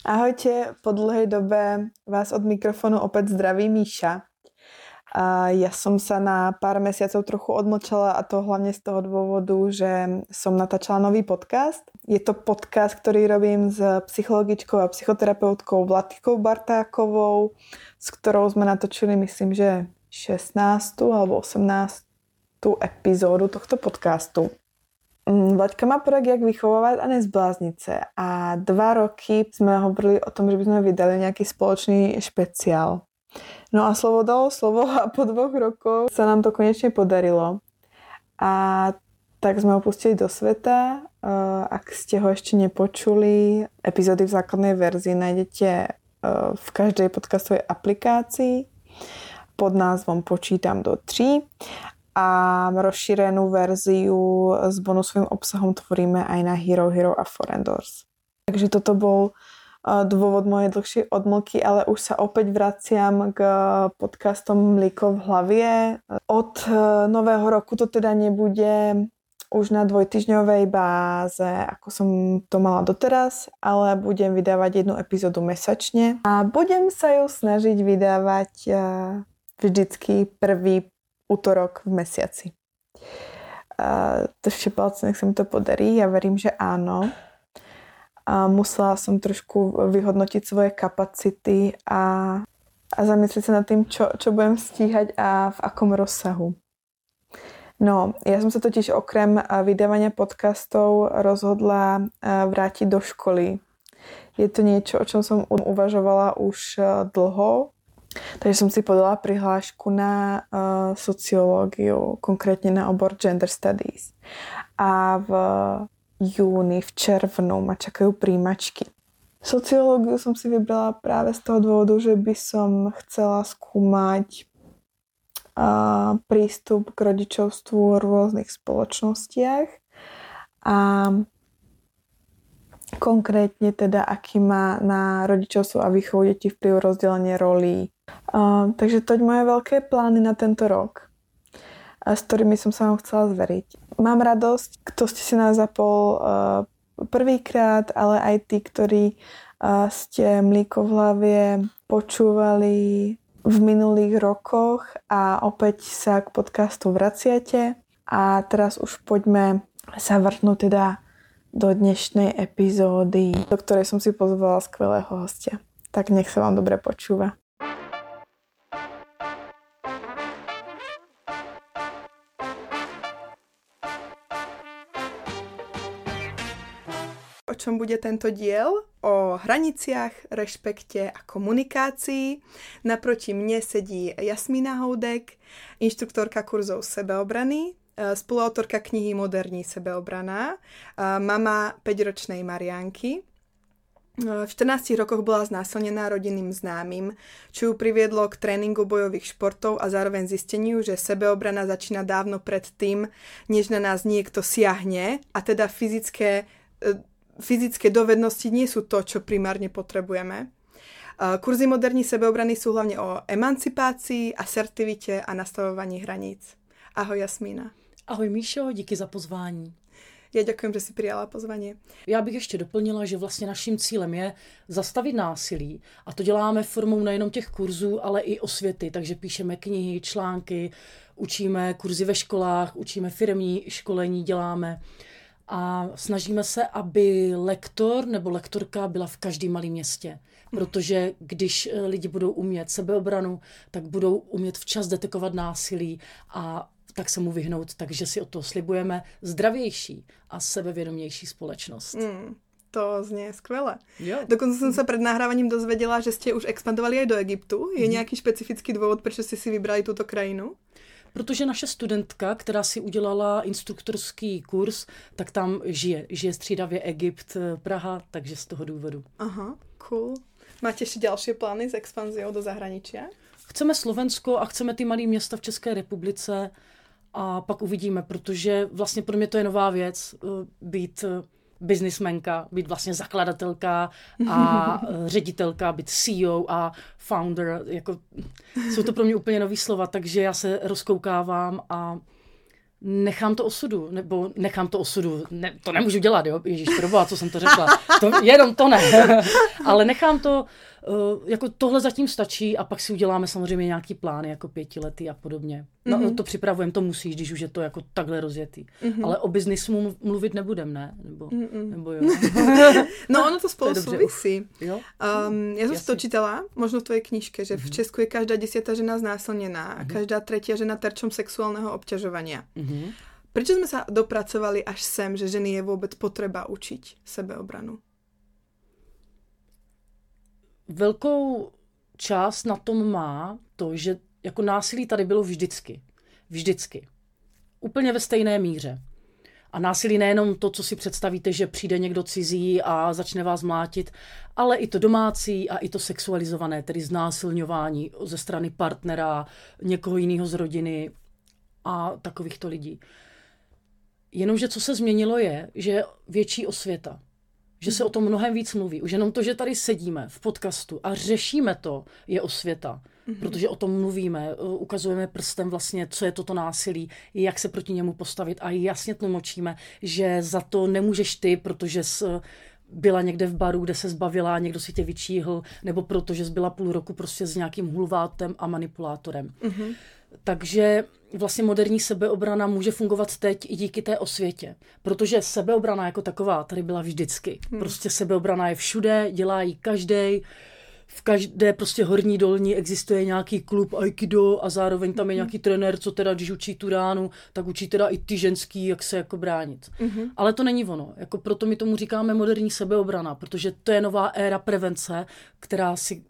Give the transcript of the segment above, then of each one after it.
Ahojte, po dlhej dobe vás od mikrofonu opäť zdraví Míša. A ja som sa na pár mesiacov trochu odmlčala a to hlavne z toho dôvodu, že som natáčala nový podcast. Je to podcast, ktorý robím s psychologičkou a psychoterapeutkou Vlatikou Bartákovou, s ktorou sme natočili, myslím, že 16. alebo 18. epizódu tohto podcastu. Mm, Vlaďka má projekt Jak vychovávať a nezbláznit se a dva roky jsme hovorili o tom, že bychom vydali nějaký společný špeciál. No a slovo dalo slovo a po dvoch rokoch sa nám to konečne podarilo. A tak sme ho pustili do sveta. Ak ste ho ešte nepočuli, epizódy v základnej verzii nájdete v každej podcastovej aplikácii pod názvom Počítam do 3 a rozšírenú verziu s bonusovým obsahom tvoríme aj na Hero Hero a Forendors. Takže toto bol dôvod mojej dlhšej odmlky, ale už sa opäť vraciam k podcastom Mlíko v hlavie. Od e, nového roku to teda nebude už na dvojtyžňovej báze, ako som to mala doteraz, ale budem vydávať jednu epizódu mesačne a budem sa ju snažiť vydávať vždycky prvý útorok v mesiaci. Uh, palce, nech sa mi to podarí. Ja verím, že áno. A musela som trošku vyhodnotiť svoje kapacity a, a zamyslieť sa nad tým, čo, čo budem stíhať a v akom rozsahu. No, ja som sa totiž okrem vydávania podcastov rozhodla vrátiť do školy. Je to niečo, o čom som uvažovala už dlho, takže som si podala prihlášku na uh, sociológiu, konkrétne na obor Gender Studies. A v júni, v červnu ma čakajú príjmačky. Sociológiu som si vybrala práve z toho dôvodu, že by som chcela skúmať uh, prístup k rodičovstvu v rôznych spoločnostiach a konkrétne teda, aký má na rodičovstvo a výchovu detí vplyv rozdelenie rolí Uh, takže toť moje veľké plány na tento rok, s ktorými som sa vám chcela zveriť. Mám radosť, kto ste si nás zapol uh, prvýkrát, ale aj tí, ktorí uh, ste mlíko v hlavie počúvali v minulých rokoch a opäť sa k podcastu vraciate. A teraz už poďme sa vrhnúť teda do dnešnej epizódy, do ktorej som si pozvala skvelého hostia. Tak nech sa vám dobre počúva. Čom bude tento diel, o hraniciach, rešpekte a komunikácii. Naproti mne sedí Jasmína Houdek, inštruktorka kurzov sebeobrany, e, spoluautorka knihy Moderní sebeobrana, mama 5-ročnej Marianky, e, v 14 rokoch bola znásilnená rodinným známym, čo ju priviedlo k tréningu bojových športov a zároveň zisteniu, že sebeobrana začína dávno pred tým, než na nás niekto siahne a teda fyzické fyzické dovednosti nie sú to, čo primárne potrebujeme. Kurzy moderní sebeobrany sú hlavne o emancipácii, asertivitě a nastavování hraníc. Ahoj Jasmína. Ahoj Míšo, díky za pozvání. Já děkuji, že jsi přijala pozvání. Já bych ještě doplnila, že vlastně naším cílem je zastavit násilí a to děláme formou nejenom těch kurzů, ale i osvěty, takže píšeme knihy, články, učíme kurzy ve školách, učíme firmní školení, děláme a snažíme se, aby lektor nebo lektorka byla v každém malém městě. Protože když eh, lidi budou umět sebeobranu, tak budou umět včas detekovat násilí a tak se mu vyhnout. Takže si o to slibujeme zdravější a sebevědomější společnost. Mm, to zní skvěle. Jo. Dokonce jsem se před nahráváním dozvěděla, že jste už expandovali i do Egyptu. Je mm. nějaký specifický důvod, proč jste si vybrali tuto krajinu? Protože naše studentka, která si udělala instruktorský kurz, tak tam žije. Žije střídavě Egypt, eh, Praha, takže z toho důvodu. Aha, cool. Máte ještě další plány s expanzí do zahraničí? Chceme Slovensko a chceme ty malé města v České republice a pak uvidíme, protože vlastně pro mě to je nová věc, eh, být eh, biznismenka, být vlastně zakladatelka a ředitelka, být CEO a founder. Jako, jsou to pro mě úplně nový slova, takže já se rozkoukávám a nechám to osudu, nebo nechám to osudu, ne, to nemůžu dělat, jo, Ježíš, proboha, co jsem to řekla, to, jenom to ne, ale nechám to, jako tohle zatím stačí a pak si uděláme samozřejmě nějaký plány, jako pětiletý a podobně. No, mm-hmm. to připravujeme, to musíš, když už je to jako takhle rozjetý. Mm-hmm. Ale o biznisu mluvit nebudem, ne? Nebo, Mm-mm. nebo jo. no ono to spolu to souvisí. Jo? Um, já jsem si to čítala, možno v tvojej knižke, že mm-hmm. v mhm. Česku je každá desátá žena znásilněná a mm-hmm. každá třetí žena terčom sexuálního obťažování. Mm-hmm. Proč jsme se dopracovali až sem, že ženy je vůbec potřeba učit sebeobranu? Velkou část na tom má to, že jako násilí tady bylo vždycky. Vždycky. Úplně ve stejné míře. A násilí nejenom to, co si představíte, že přijde někdo cizí a začne vás mlátit, ale i to domácí a i to sexualizované, tedy znásilňování ze strany partnera, někoho jiného z rodiny a takovýchto lidí. Jenomže co se změnilo je, že větší osvěta. Že se o tom mnohem víc mluví. Už jenom to, že tady sedíme v podcastu a řešíme to, je osvěta. Mm-hmm. Protože o tom mluvíme, ukazujeme prstem vlastně, co je toto násilí, jak se proti němu postavit a jasně tlumočíme, že za to nemůžeš ty, protože s, byla někde v baru, kde se zbavila, někdo si tě vyčíhl, nebo protože jsi byla půl roku prostě s nějakým hulvátem a manipulátorem. Mm-hmm. Takže vlastně moderní sebeobrana může fungovat teď i díky té osvětě. Protože sebeobrana jako taková tady byla vždycky. Hmm. Prostě sebeobrana je všude, dělá ji každý. V každé prostě horní dolní existuje nějaký klub aikido a zároveň tam je hmm. nějaký trenér, co teda, když učí tu ránu, tak učí teda i ty ženský, jak se jako bránit. Mm-hmm. Ale to není ono. Jako proto my tomu říkáme moderní sebeobrana, protože to je nová éra prevence, která si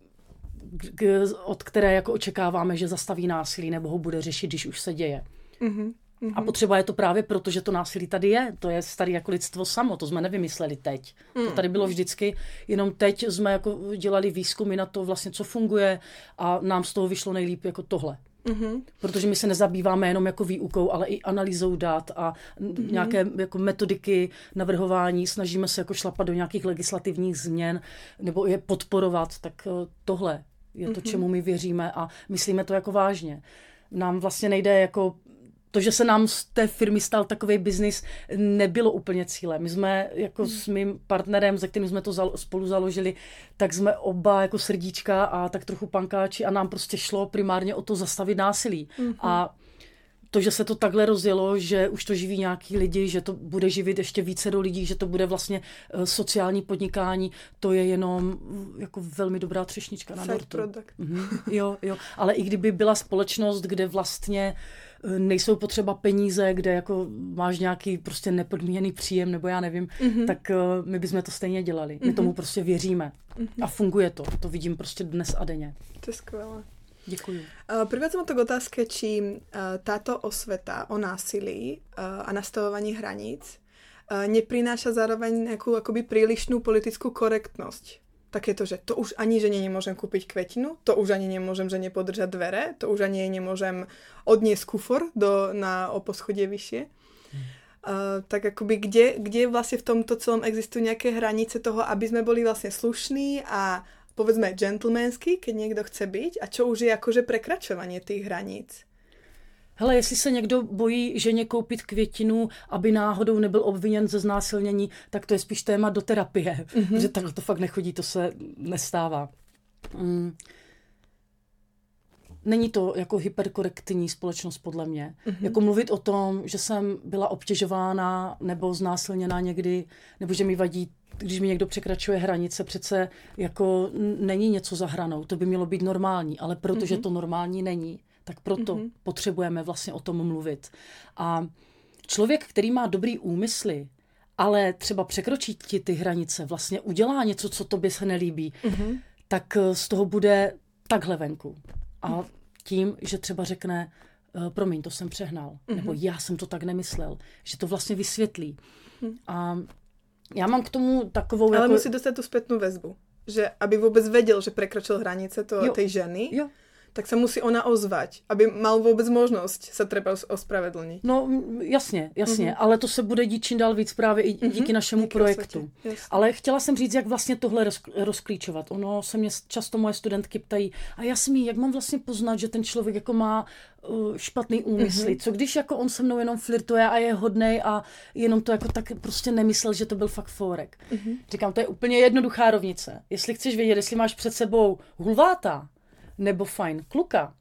od které jako očekáváme, že zastaví násilí nebo ho bude řešit, když už se děje. Mm-hmm. A potřeba je to právě proto, že to násilí tady je. To je starý jako lidstvo samo, to jsme nevymysleli teď. Mm. To tady bylo vždycky, jenom teď jsme jako dělali výzkumy na to vlastně, co funguje a nám z toho vyšlo nejlíp jako tohle. Mm-hmm. Protože my se nezabýváme jenom jako výukou, ale i analýzou dat a mm-hmm. nějaké jako metodiky navrhování. Snažíme se jako šlapat do nějakých legislativních změn nebo je podporovat. Tak eh, tohle je to, mm-hmm. čemu my věříme a myslíme to jako vážně. Nám vlastně nejde jako to, že se nám z té firmy stal takový biznis, nebylo úplně cílem. My jsme jako s mým partnerem, se kterým jsme to spolu založili, tak jsme oba jako srdíčka a tak trochu pankáči a nám prostě šlo primárně o to zastavit násilí. Mm-hmm. A to, že se to takhle rozjelo, že už to živí nějaký lidi, že to bude živit ještě více do lidí, že to bude vlastně eh, sociální podnikání, to je jenom eh, jako velmi dobrá třešnička na dortu. Mhm, jo, jo. Ale i kdyby byla společnost, kde vlastně eh, nejsou potřeba peníze, kde jako máš nějaký prostě nepodmíněný příjem, nebo já nevím, mm-hmm. tak my bychom to stejně dělali. My mm-hmm. tomu prostě věříme. Mm-hmm. A funguje to. To vidím prostě dnes a denně. To je skvělé. Děkuji. Uh, Prvá som to k otázke, či uh, táto osveta o násilí uh, a nastavování hraníc neprináša zároveň nejakú akoby prílišnú politickú korektnosť. Takéto, že to už ani žene nemôžem kúpiť kvetinu, to už ani nemôžem žene podržať dvere, to už ani nemôžem odniesť kufor do, na o poschodie vyššie. Hmm. Uh, tak akoby kde, kde vlastne v tomto celom existujú nejaké hranice toho, aby sme boli vlastne slušní a povedzme gentlemanský, keď někdo chce být a čo už je jakože prekračovanie těch hranic. Hele, jestli se někdo bojí ženě koupit květinu, aby náhodou nebyl obviněn ze znásilnění, tak to je spíš téma do terapie. Mm-hmm. Že takhle to fakt nechodí, to se nestává. Mm. Není to jako hyperkorektní společnost podle mě. Mm-hmm. Jako mluvit o tom, že jsem byla obtěžována nebo znásilněná někdy, nebo že mi vadí když mi někdo překračuje hranice, přece jako není něco za hranou, to by mělo být normální, ale protože mm-hmm. to normální není, tak proto mm-hmm. potřebujeme vlastně o tom mluvit. A člověk, který má dobrý úmysly, ale třeba překročí ti ty hranice, vlastně udělá něco, co tobě se nelíbí, mm-hmm. tak z toho bude takhle venku. A tím, že třeba řekne, eh, promiň, to jsem přehnal, mm-hmm. nebo já jsem to tak nemyslel, že to vlastně vysvětlí. Mm. A já mám k tomu takovou... Ale jako... musí dostat tu zpětnou väzbu. Že aby vůbec věděl, že překročil hranice to, jo. té ženy. Jo. Tak se musí ona ozvať, aby mal vůbec možnost se třeba ospravedlnit. No jasně, jasně, mm-hmm. ale to se bude dít čím dál víc právě i díky mm-hmm. našemu díky projektu. Ale chtěla jsem říct, jak vlastně tohle roz, rozklíčovat. Ono se mě často moje studentky ptají, a jasmí, jak mám vlastně poznat, že ten člověk jako má uh, špatný úmysly. Mm-hmm. Co když jako on se mnou jenom flirtuje a je hodnej a jenom to jako tak prostě nemyslel, že to byl fakt fórek. Mm-hmm. Říkám, to je úplně jednoduchá rovnice. Jestli chceš vědět, jestli máš před sebou hulváta nebo fajn kluka,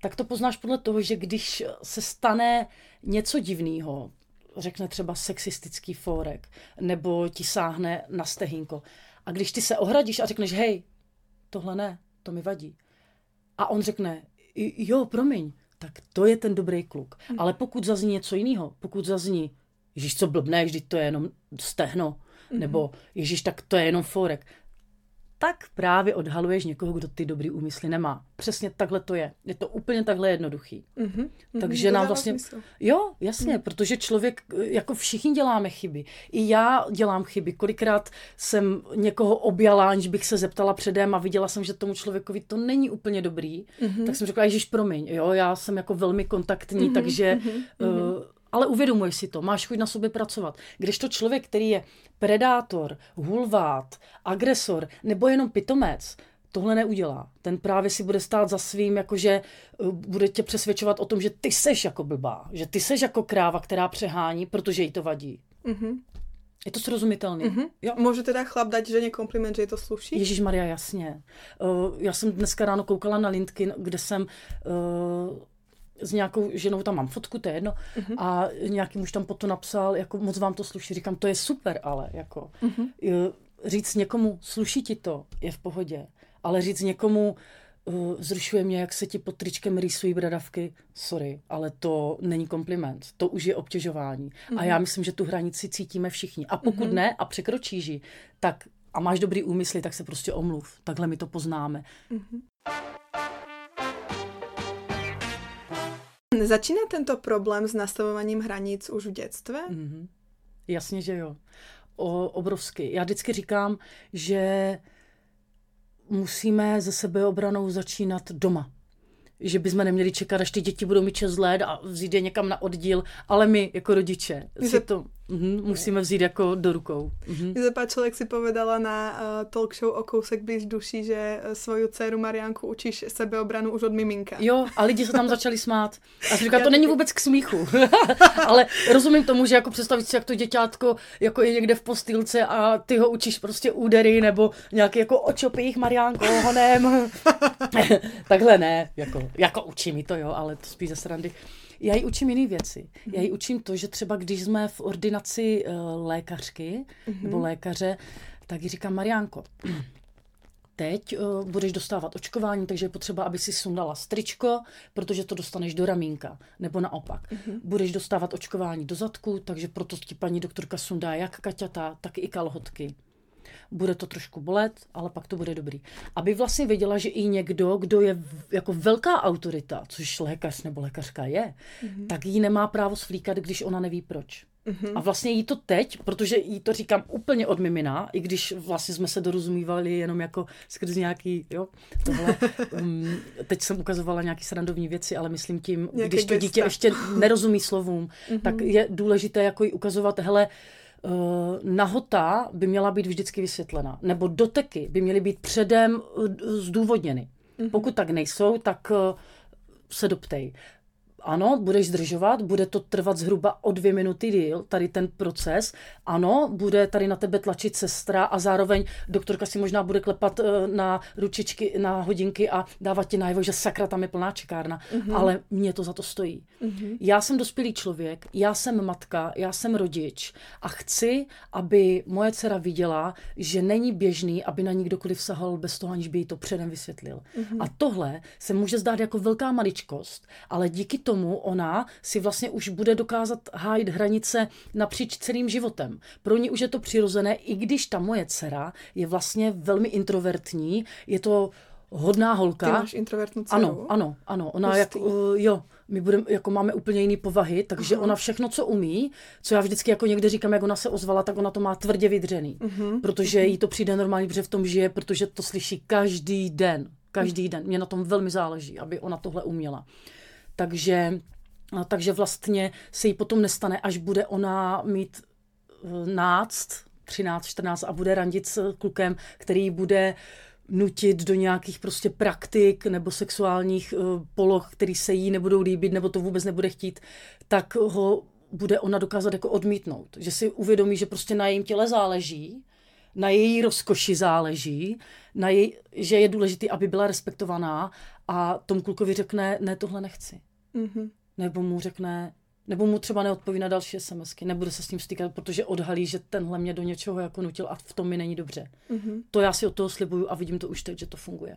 tak to poznáš podle toho, že když se stane něco divného, řekne třeba sexistický fórek, nebo ti sáhne na stehínko. A když ty se ohradíš a řekneš, hej, tohle ne, to mi vadí. A on řekne, jo, promiň, tak to je ten dobrý kluk. Hmm. Ale pokud zazní něco jiného, pokud zazní, Ježíš, co blbne, vždyť to je jenom stehno, hmm. nebo Ježíš, tak to je jenom forek, tak právě odhaluješ někoho, kdo ty dobrý úmysly nemá. Přesně takhle to je. Je to úplně takhle jednoduchý. Mm-hmm. Takže nám vlastně... Smysl. Jo, jasně, mm. protože člověk, jako všichni děláme chyby. I já dělám chyby. Kolikrát jsem někoho objala, aniž bych se zeptala předem a viděla jsem, že tomu člověkovi to není úplně dobrý, mm-hmm. tak jsem řekla, Ježíš, promiň, jo, já jsem jako velmi kontaktní, mm-hmm. takže... Mm-hmm. Uh, ale uvědomuješ si to, máš chuť na sobě pracovat. Když to člověk, který je predátor, hulvát, agresor nebo jenom pitomec, tohle neudělá. Ten právě si bude stát za svým, jakože eh, bude tě přesvědčovat o tom, že ty seš jako blbá, že ty seš jako kráva, která přehání, protože jí to vadí. Mm-hmm. Je to srozumitelné. Mm-hmm. Jo. Může teda chlap dát ženě kompliment, že je to sluší? Ježíš Maria, jasně. Uh, já jsem dneska ráno koukala na LinkedIn, kde jsem uh, s nějakou ženou, tam mám fotku, to je jedno, uh-huh. a nějaký muž tam potom napsal, jako moc vám to sluší. Říkám, to je super, ale jako uh-huh. říct někomu, sluší ti to, je v pohodě, ale říct někomu, uh, zrušuje mě, jak se ti pod tričkem rýsují bradavky, sorry, ale to není kompliment, to už je obtěžování. Uh-huh. A já myslím, že tu hranici cítíme všichni. A pokud uh-huh. ne a překročíš ji, tak a máš dobrý úmysly, tak se prostě omluv. Takhle my to poznáme. Uh-huh. Začíná tento problém s nastavovaním hranic už v dětství? Mm-hmm. Jasně, že jo. O, obrovsky. Já vždycky říkám, že musíme ze sebeobranou začínat doma že bychom neměli čekat, až ty děti budou mít 6 let a vzít je někam na oddíl, ale my jako rodiče si to mm, musíme vzít jako do rukou. Mm. Se páčilo, jak si povedala na uh, talk show o kousek blíž duší, že uh, svoju dceru Mariánku učíš sebeobranu už od miminka. Jo, a lidi se tam začali smát. A říká, to není vůbec k smíchu. ale rozumím tomu, že jako představit si, jak to děťátko jako je někde v postýlce a ty ho učíš prostě údery nebo nějaký jako očopích Mariánko honem. Takhle ne, jako jako učí mi to, jo, ale to spíš ze srandy. Já ji učím jiné věci. Já ji učím to, že třeba když jsme v ordinaci uh, lékařky mm-hmm. nebo lékaře, tak ji říkám, Mariánko, teď uh, budeš dostávat očkování, takže je potřeba, aby si sundala stričko, protože to dostaneš do ramínka, nebo naopak. Mm-hmm. Budeš dostávat očkování do zadku, takže proto ti paní doktorka sundá jak kaťata, tak i kalhotky bude to trošku bolet, ale pak to bude dobrý. Aby vlastně věděla, že i někdo, kdo je jako velká autorita, což lékař nebo lékařka je, mm-hmm. tak jí nemá právo svlíkat, když ona neví proč. Mm-hmm. A vlastně jí to teď, protože jí to říkám úplně od mimina, i když vlastně jsme se dorozumívali jenom jako skrz nějaký, jo, tohle. um, teď jsem ukazovala nějaký srandovní věci, ale myslím tím, Nějaký když to dítě ještě nerozumí slovům, mm-hmm. tak je důležité jako jí ukazovat, hele, uh, nahota by měla být vždycky vysvětlena, nebo doteky by měly být předem eh, zdůvodněny. Mm-hmm. Pokud tak nejsou, tak eh, se doptej ano, budeš zdržovat, bude to trvat zhruba o dvě minuty díl, tady ten proces. Ano, bude tady na tebe tlačit sestra a zároveň doktorka si možná bude klepat eh, na ručičky, na hodinky a dávat ti najevo, že sakra, tam je plná čekárna, mm-hmm. ale mě to za to stojí. Mm-hmm. Já jsem dospělý člověk, já jsem matka, já jsem rodič a chci, aby moje dcera viděla, že není běžný, aby na ní kdokoliv sahal bez toho, aniž by jí to předem vysvětlil. Mm-hmm. A tohle se může zdát jako velká maličkost, ale díky tomu tomu ona si vlastně už bude dokázat hájit hranice napříč celým životem. Pro ní už je to přirozené, i když ta moje dcera je vlastně velmi introvertní, je to hodná holka. Ty máš introvertní dceru? Ano, ano, ano. Ona jak, uh, jo, my budeme, jako máme úplně jiný povahy, takže uh-huh. ona všechno, co umí, co já vždycky jako někde říkám, jak ona se ozvala, tak ona to má tvrdě vydřený. Uh-huh. Protože uh-huh. jí to přijde normálně, protože v tom žije, protože to slyší každý den Každý den. Mě na tom velmi záleží, aby ona tohle uměla. Takže, takže vlastně se jí potom nestane, až bude ona mít eh, náct, 13, 14 a bude randit s klukem, který bude nutit do nějakých prostě praktik nebo sexuálních uh, poloh, který se jí nebudou líbit nebo to vůbec nebude chtít, tak ho bude ona dokázat jako odmítnout. Že si uvědomí, že prostě na jejím těle záleží, na její rozkoši záleží, na jej, že je důležité, aby byla respektovaná a tomu klukovi řekne, ne, tohle nechci. Mm-hmm. Nebo mu řekne, nebo mu třeba neodpoví na další SMSky, nebude se s ním stýkat, protože odhalí, že tenhle mě do něčeho jako nutil a v tom mi není dobře. Mm-hmm. To já si od toho slibuju a vidím to už teď, že to funguje.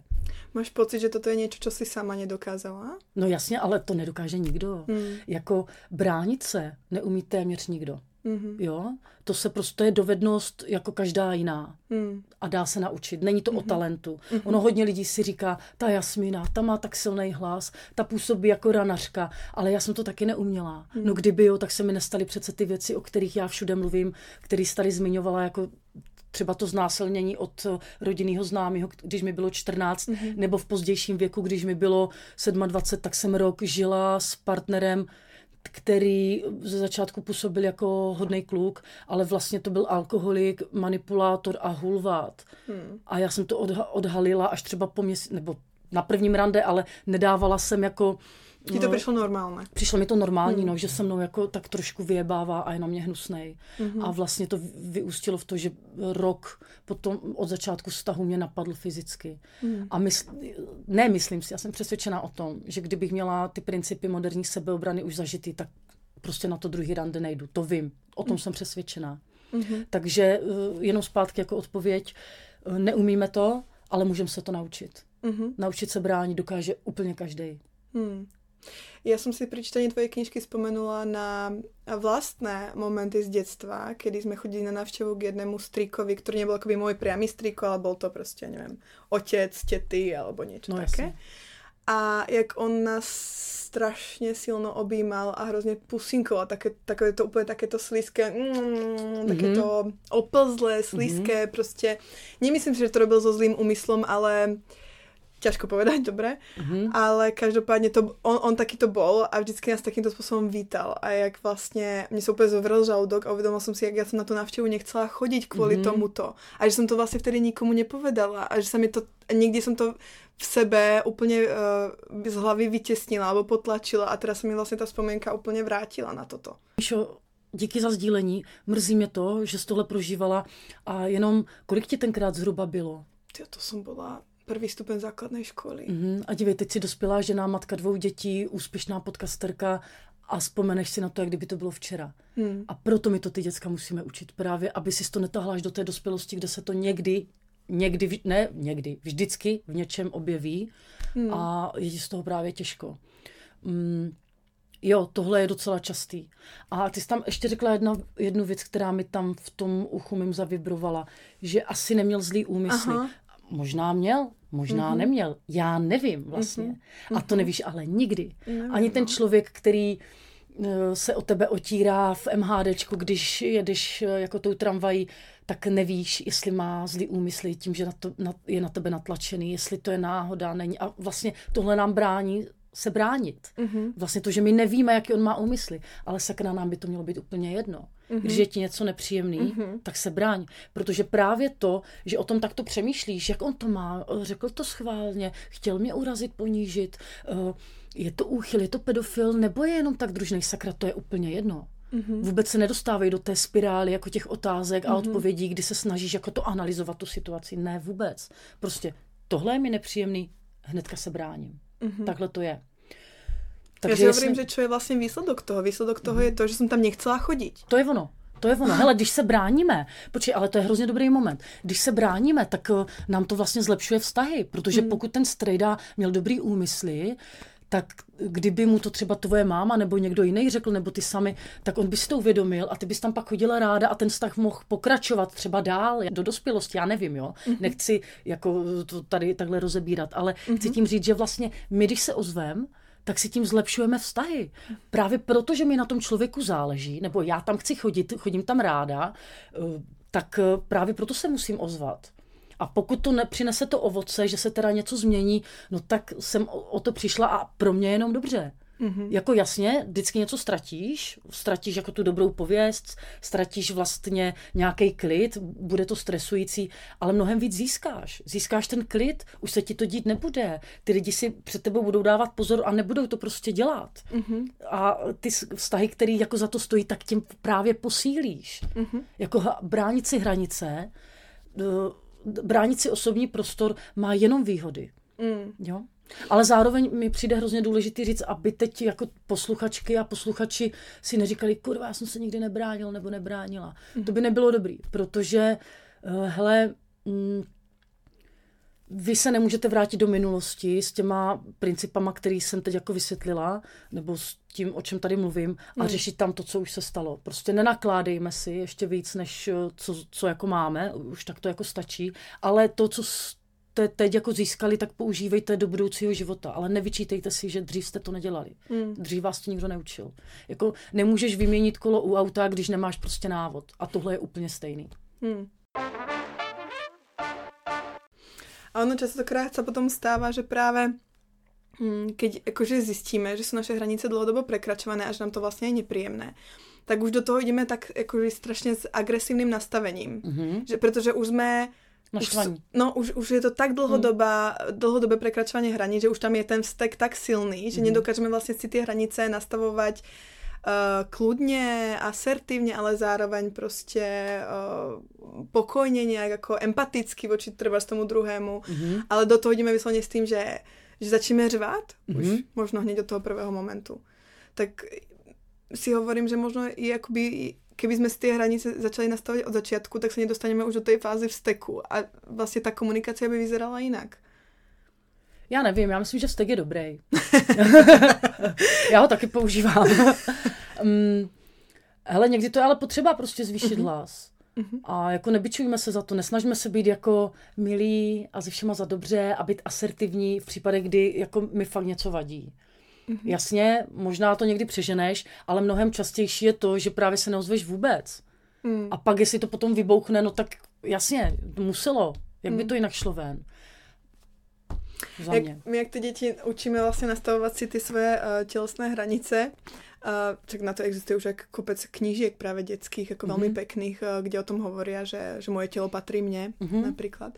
Máš pocit, že toto je něco, co si sama nedokázala? No jasně, ale to nedokáže nikdo. Mm. Jako bránit se neumí téměř nikdo. Mm-hmm. Jo? To se prostě je dovednost jako každá jiná. Mm. A dá se naučit. Není to mm-hmm. o talentu. Mm-hmm. Ono hodně lidí si říká, ta Jasmina, ta má tak silný hlas, ta působí jako ranařka, ale já jsem to taky neuměla. Mm. No kdyby jo, tak se mi nestaly přece ty věci, o kterých já všude mluvím, který jsi tady zmiňovala jako třeba to znásilnění od rodinného známého, když mi bylo 14, mm-hmm. nebo v pozdějším věku, když mi bylo 27, tak jsem rok žila s partnerem, který ze začátku působil jako hodný kluk, ale vlastně to byl alkoholik, manipulátor a hulvát. Hmm. A já jsem to odha- odhalila až třeba po měsíci, nebo na prvním rande, ale nedávala jsem jako Ti to no. přišlo normálně? Přišlo mi to normální, mm. no, že se mnou jako tak trošku vyjebává a je na mě hnusnej. Mm-hmm. A vlastně to vyústilo v to, že rok potom od začátku vztahu mě napadl fyzicky. Mm. A mysl, ne, myslím si, já jsem přesvědčena o tom, že kdybych měla ty principy moderní sebeobrany už zažitý, tak prostě na to druhý rande nejdu. To vím, o tom mm. jsem přesvědčená. Mm-hmm. Takže eh, jenom zpátky jako odpověď, eh, neumíme to, ale můžeme se to naučit. Mm-hmm. Naučit se bránit dokáže úplně každý. Mm. Ja som si pri čítaní tvojej knižky spomenula na vlastné momenty z detstva, kedy sme chodili na návštevu k jednému strikovi, ktorý nebol akoby môj priamy striko, ale bol to prostě, neviem, otec, tety alebo niečo no, také. A jak on nás strašně silno objímal a hrozně pusinkoval, také, také to úplně takéto slízké, mm, také to mm-hmm. oplzlé, slízké, mm-hmm. prostě. Nemyslím si, že to robil so zlým úmyslom, ale ťažko povedať, dobre, mm-hmm. ale každopádně to, on, on taky to bol a vždycky nás takýmto způsobem vítal a jak vlastně, mě se úplně zovrel žaludok a uvědomil jsem si, jak já jsem na tu návštěvu nechcela chodit kvůli mm-hmm. tomuto a že jsem to vlastně vtedy nikomu nepovedala a že se mi to, někdy jsem to v sebe úplně uh, z hlavy vytěsnila nebo potlačila a teda se mi vlastně ta vzpomínka úplně vrátila na toto. Míšo, díky za sdílení. Mrzí mě to, že jsi tohle prožívala a jenom kolik ti tenkrát zhruba bylo? Ty, to jsem byla první stupeň základné školy. Mm-hmm. A dívej, teď si dospělá žena, matka dvou dětí, úspěšná podcasterka a vzpomeneš si na to, jak kdyby to bylo včera. Hmm. A proto my to ty děcka musíme učit právě, aby si to netahla až do té dospělosti, kde se to někdy, někdy, ne někdy, vždycky v něčem objeví hmm. a je z toho právě těžko. Mm, Jo, tohle je docela častý. A ty jsi tam ještě řekla jedna, jednu věc, která mi tam v tom uchu mým zavibrovala, že asi neměl zlý úmysly. Možná měl, možná mm-hmm. neměl. Já nevím vlastně. Mm-hmm. A to nevíš ale nikdy. Nevím, Ani ten no. člověk, který eh, se o tebe otírá v MHDčku, když jedeš eh, jako tou tramvají, tak nevíš, jestli má zlý úmysly tím, že na to, na, je na tebe natlačený, jestli to je náhoda, není. A vlastně tohle nám brání se bránit. Mm-hmm. Vlastně to, že my nevíme, jaký on má úmysly, ale sakra nám by to mělo být úplně jedno. Mm-hmm. Když je ti něco nepříjemný, mm-hmm. tak se bráň. Protože právě to, že o tom takto přemýšlíš, jak on to má, řekl to schválně, chtěl mě urazit, ponížit, eh, je to úchyl, je to pedofil, nebo je jenom tak družný, sakra, to je úplně jedno. Mm-hmm. Vůbec se nedostávají do té spirály jako těch otázek a mm-hmm. odpovědí, kdy se snažíš jako to analyzovat tu situaci. Ne, vůbec. Prostě tohle je mi nepříjemný, hnedka se bráním. Mm-hmm. Takhle to je. Takže Já si hovorím, že čo je vlastně výsledok toho? Výsledok toho mm-hmm. je to, že jsem tam nechcela chodit. To je ono. To je ono. Hele, když se bráníme, počkej, ale to je hrozně dobrý moment. Když se bráníme, tak uh, nám to vlastně zlepšuje vztahy, protože mm. pokud ten strejda měl dobrý úmysly, tak kdyby mu to třeba tvoje máma nebo někdo jiný řekl, nebo ty sami, tak on by si to uvědomil a ty bys tam pak chodila ráda a ten vztah mohl pokračovat třeba dál do dospělosti, já nevím, jo. Mm-hmm. Nechci jako to tady takhle rozebírat, ale mm-hmm. chci tím říct, že vlastně my, když se ozvem, tak si tím zlepšujeme vztahy. Právě proto, že mi na tom člověku záleží, nebo já tam chci chodit, chodím tam ráda, eh, tak eh, právě proto se musím ozvat. A pokud to nepřinese to ovoce, že se teda něco změní, no tak jsem o, o to přišla a pro mě jenom dobře. Mm-hmm. Jako jasně, vždycky něco ztratíš, ztratíš jako tu dobrou pověst, ztratíš vlastně nějaký klid, bude to stresující, ale mnohem víc získáš. Získáš ten klid, už se ti to dít nebude. Ty lidi si před tebou budou dávat pozor a nebudou to prostě dělat. Mm-hmm. A ty vztahy, které jako za to stojí, tak tím právě posílíš. Mm-hmm. Jako bránit si hranice, bránit si osobní prostor má jenom výhody. Mm. Jo? Ale zároveň mi přijde hrozně důležitý říct, aby teď jako posluchačky a posluchači si neříkali, kurva, já jsem se nikdy nebránil nebo nebránila. Mm. To by nebylo dobrý, protože, uh, hele, mm, vy se nemůžete vrátit do minulosti s těma principama, který jsem teď jako vysvětlila, nebo s tím, o čem tady mluvím, a mm. řešit tam to, co už se stalo. Prostě nenakládejme si ještě víc, než eh, co, co jako máme, už tak to jako stačí, ale to, co jste teď jako získali, tak používejte do budoucího života, ale nevyčítejte si, že dřív jste to nedělali. Mm. Dřív vás to nikdo neučil. Jako nemůžeš vyměnit kolo u auta, když nemáš prostě návod. A tohle je úplně stejný. Mm. A ono častokrát se potom stává, že právě hm, keď akože zjistíme, že jsou naše hranice dlouhodobo prekračované a že nám to vlastně je nepříjemné, tak už do toho jdeme tak jakože strašně s agresivním nastavením. Mm-hmm. Že, protože už jsme Naštvaní. Už, no, už, už je to tak dlhodobá, mm. dlhodobé prekračování hraníc, že už tam je ten vztek tak silný, že mm. nedokážeme vlastně si ty hranice nastavovat uh, kludně, asertivně, ale zároveň prostě uh, pokojně nějak jako empaticky voči třeba tomu druhému. Mm. Ale do toho jdeme vysloveně s tím, že, že začneme řvát, mm. už možno hned do toho prvého momentu. Tak si hovorím, že možno je jakoby keby jsme si ty hranice začali nastavit od začátku, tak se nedostaneme už do té fázy vzteku a vlastně ta komunikace by vyzerala jinak. Já nevím, já myslím, že vztek je dobrý. já ho taky používám. um, hele, někdy to je ale potřeba prostě zvýšit uh-huh. hlas. Uh-huh. A jako nebyčujme se za to, nesnažme se být jako milí a ze všema za dobře a být asertivní v případech, kdy jako mi fakt něco vadí. Mm-hmm. Jasně, možná to někdy přeženeš, ale mnohem častější je to, že právě se neozveš vůbec. Mm. A pak, jestli to potom vybouchne, no tak jasně, muselo. Jak mm. by to jinak šlo ven? Za jak, mě. my jak ty děti učíme vlastně nastavovat si ty svoje uh, tělesné hranice, uh, tak na to existuje už jak kopec knížek právě dětských, jako mm-hmm. velmi pekných, uh, kde o tom hovorí, že, že moje tělo patří mně mm-hmm. například.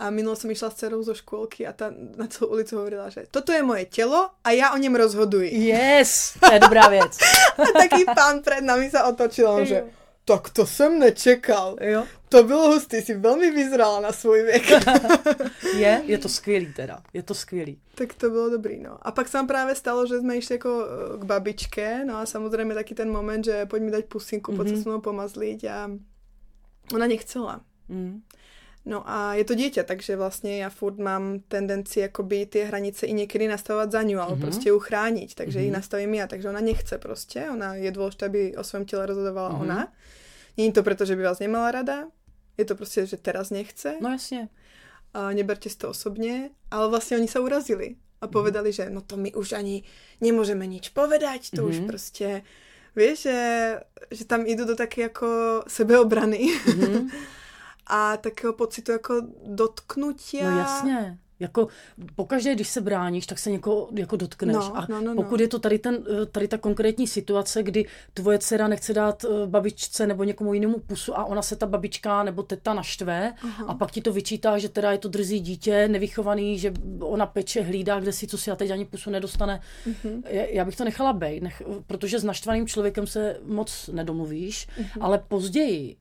A minulo som išla s dcerou zo škôlky a tá na celú ulicu hovorila, že toto je moje telo a ja o něm rozhoduji. Yes, to je dobrá věc. a taký pán před nami sa otočil, že tak to jsem nečekal. Jo. To bylo hustý, si velmi vyzrala na svůj věk. je, je to skvělý teda, je to skvělý. Tak to bylo dobrý, no. A pak se právě stalo, že jsme išli jako eh, k babičke, no a samozřejmě taky ten moment, že pojď mi dať pusinku, mm-hmm. pojď se s mnou pomazlit a ona nechcela. Mm. No a je to dítě, takže vlastně já furt mám tendenci jakoby ty hranice i někdy nastavovat za ňu, ale mm-hmm. prostě uchránit, takže mm-hmm. ji nastavím já, takže ona nechce prostě, ona je důležité, aby o svém těle rozhodovala mm-hmm. ona. Není to proto, že by vás nemala rada, je to prostě, že teraz nechce. No jasně. A neberte si to osobně, ale vlastně oni se urazili a mhm. povedali, že no to my už ani nemůžeme nič povedať, to mm-hmm. už mhm. prostě, víš, že, že tam jdu do také jako sebeobrany. Mm-hmm. a takého pocitu jako dotknutí. No jasně. Jako pokaždé, když se bráníš, tak se někoho jako dotkneš. No, a no, no, pokud no. je to tady, ten, tady ta konkrétní situace, kdy tvoje dcera nechce dát eh, babičce nebo někomu jinému pusu a ona se ta babička nebo teta naštve Aha. a pak ti to vyčítá, že teda je to drzí dítě, nevychovaný, že ona peče, hlídá, kde si co si a teď ani pusu nedostane. Uh-huh. Já bych to nechala být, nech, protože s naštvaným člověkem se moc nedomluvíš, uh-huh. ale později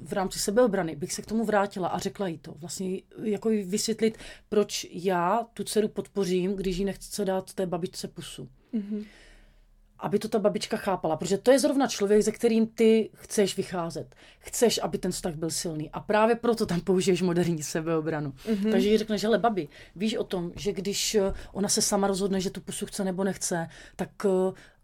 v rámci sebeobrany bych se k tomu vrátila a řekla jí to. Vlastně jako jí vysvětlit, proč já tu dceru podpořím, když jí nechce dát té babičce pusu. Mm-hmm. Aby to ta babička chápala, protože to je zrovna člověk, ze kterým ty chceš vycházet. Chceš, aby ten vztah byl silný. A právě proto tam použiješ moderní sebeobranu. Mm-hmm. Takže jí řekneš, hele babi, víš o tom, že když ona se sama rozhodne, že tu pusu chce nebo nechce, tak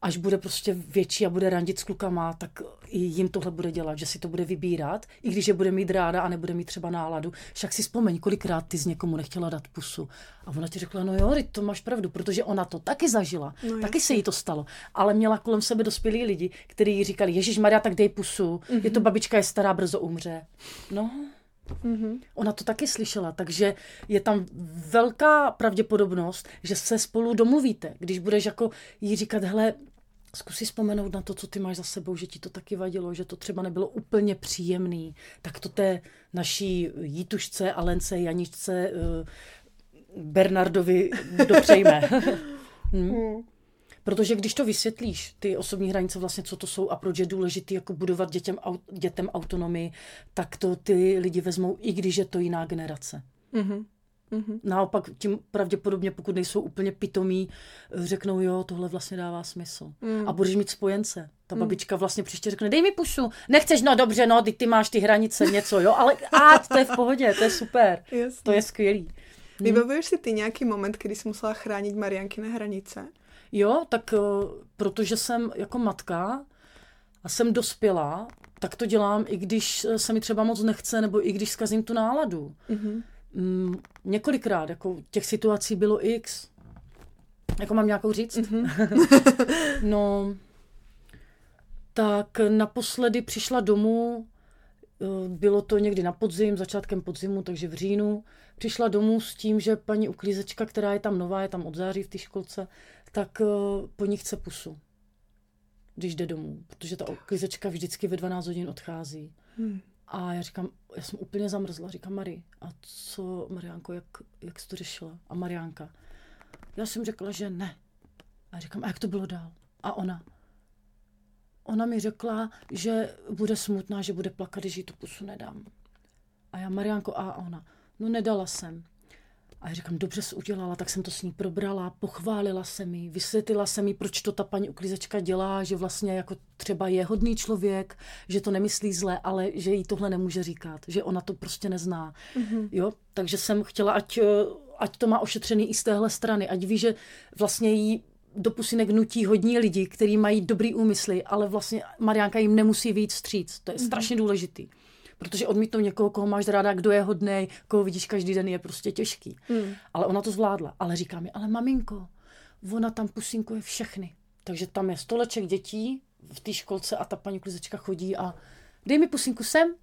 až bude prostě větší a bude randit s klukama, tak i jim tohle bude dělat, že si to bude vybírat, i když je bude mít ráda a nebude mít třeba náladu. Však si vzpomeň, kolikrát ty z někomu nechtěla dát pusu. A ona ti řekla, no jo, to máš pravdu, protože ona to taky zažila, no, taky se jí to stalo. Ale měla kolem sebe dospělí lidi, kteří jí říkali, Ježíš Maria, tak dej pusu, mm-hmm. je to mhm. babička, je stará, brzo umře. No, Mm-hmm. Ona to taky slyšela, takže je tam velká pravděpodobnost, že se spolu domluvíte. Když budeš jako jí říkat, hele, zkusí vzpomenout na to, co ty máš za sebou, že ti to taky vadilo, že to třeba nebylo úplně příjemný, tak to té naší Jítušce, Alence, Janičce, eh, Bernardovi dopřejme. hm? Hmm. Protože když to vysvětlíš, ty osobní hranice vlastně, co to jsou a proč je důležité jako budovat dětem, dětem autonomii, tak to ty lidi vezmou, i když je to jiná generace. Mm-hmm. Mm-hmm. Naopak tím pravděpodobně, pokud nejsou úplně pitomí, řeknou, jo, tohle vlastně dává smysl. Mm. A budeš mít spojence. Ta mm. babička vlastně příště řekne, dej mi pusu. Nechceš, no dobře, no, ty, ty máš ty hranice, něco, jo, ale a to je v pohodě, to je super. Jasně. To je skvělý. Vybavuješ si ty nějaký moment, kdy jsi musela chránit Mariankine hranice? Jo, tak uh, protože jsem jako matka a jsem dospělá, tak to dělám, i když se mi třeba moc nechce, nebo i když zkazím tu náladu. Mm-hmm. Mm, několikrát, jako těch situací bylo x. Jako mám nějakou říct? Mm-hmm. no, tak naposledy přišla domů, eh, bylo to někdy na podzim, začátkem podzimu, takže v říjnu. Přišla domů s tím, že paní uklízečka, která je tam nová, je tam od září v té školce, tak eh, po ní chce pusu, když jde domů, protože ta uklízečka vždycky ve 12 hodin odchází. Hmm. A já říkám, já jsem úplně zamrzla, říkám Mari, a co, Mariánko, jak, jak jsi to řešila? A Mariánka, já jsem řekla, že ne. A říkám, a jak to bylo dál? A ona, ona mi řekla, že bude smutná, že bude plakat, když jí tu pusu nedám. A já, Mariánko, a ona, no nedala jsem. A já říkám, dobře jsi udělala, tak jsem to s ní probrala, pochválila se mi, vysvětlila se mi, proč to ta paní uklízečka dělá, že vlastně jako třeba je hodný člověk, že to nemyslí zle, ale že jí tohle nemůže říkat, že ona to prostě nezná. Mm-hmm. Jo, takže jsem chtěla, ať, ať to má ošetřený i z téhle strany, ať ví, že vlastně jí do pusinek nutí hodní lidi, kteří mají dobrý úmysly, ale vlastně Mariánka jim nemusí víc stříc. To je mm-hmm. strašně důležitý. Protože odmítnout někoho, koho máš ráda, kdo je hodný, koho vidíš každý den, je prostě těžký. Mm. Ale ona to zvládla. Ale říká mi, ale maminko, ona tam pusinkuje všechny. Takže tam je stoleček dětí v té školce a ta paní klizečka chodí a dej mi pusinku sem,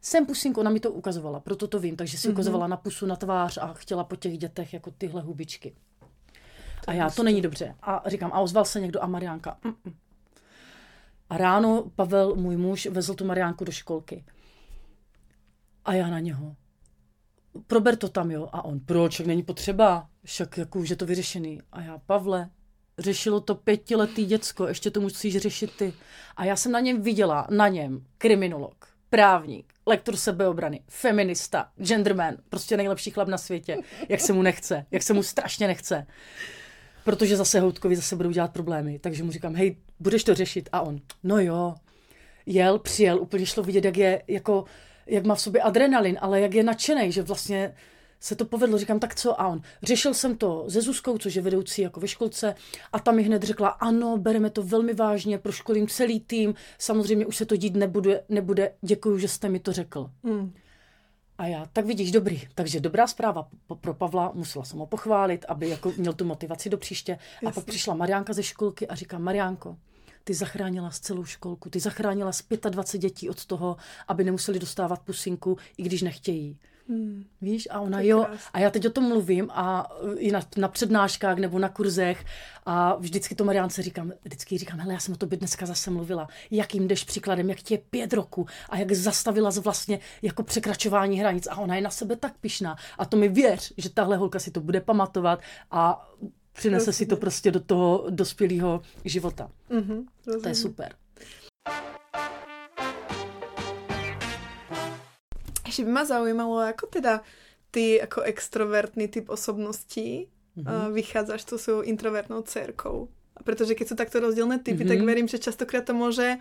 jsem pusinku, ona mi to ukazovala, proto to vím, takže si mm-hmm. ukazovala na pusu, na tvář a chtěla po těch dětech jako tyhle hubičky. To a já, to není dobře. A říkám, a ozval se někdo a Mariánka. Mm-mm. A ráno Pavel, můj muž, vezl tu Mariánku do školky. A já na něho. Prober to tam, jo. A on, proč, jak není potřeba, však jako už je to vyřešený. A já, Pavle, řešilo to pětiletý děcko, ještě to musíš řešit ty. A já jsem na něm viděla, na něm, kriminolog, právník, lektor sebeobrany, feminista, genderman, prostě nejlepší chlap na světě, jak se mu nechce, jak se mu strašně nechce. Protože zase Houtkovi zase budou dělat problémy. Takže mu říkám, hej, budeš to řešit? A on, no jo, jel, přijel, úplně šlo vidět, jak je jako jak má v sobě adrenalin, ale jak je nadšený, že vlastně se to povedlo, říkám, tak co? A on, řešil jsem to se Zuzkou, což je vedoucí jako ve školce, a tam mi hned řekla, ano, bereme to velmi vážně, proškolím celý tým, samozřejmě už se to dít nebude, nebude děkuji, že jste mi to řekl. Mm. A já, tak vidíš, dobrý. Takže dobrá zpráva pro Pavla, musela jsem ho pochválit, aby jako měl tu motivaci do příště. Jasně. A pak přišla Mariánka ze školky a říká, Mariánko, ty zachránila z celou školku, ty zachránila z 25 dětí od toho, aby nemuseli dostávat pusinku, i když nechtějí. Hmm. Víš, a ona jo, a já teď o tom mluvím a i na, na přednáškách nebo na kurzech a vždycky to Mariánce říkám, vždycky říkám, hele, já jsem o tobě dneska zase mluvila, jak jim jdeš příkladem, jak ti je pět roku? A jak zastavila z vlastně jako překračování hranic? A ona je na sebe tak pišná a to mi věř, že tahle holka si to bude pamatovat a Přinese si to prostě do toho dospělého života. Mm-hmm, to je super. Ještě by ma zaujímalo, jako teda ty jako extrovertný typ osobností mm-hmm. vychádzaš tu svojou introvertnou dcerkou. Protože keď jsou takto rozdílné typy, mm-hmm. tak verím, že častokrát to může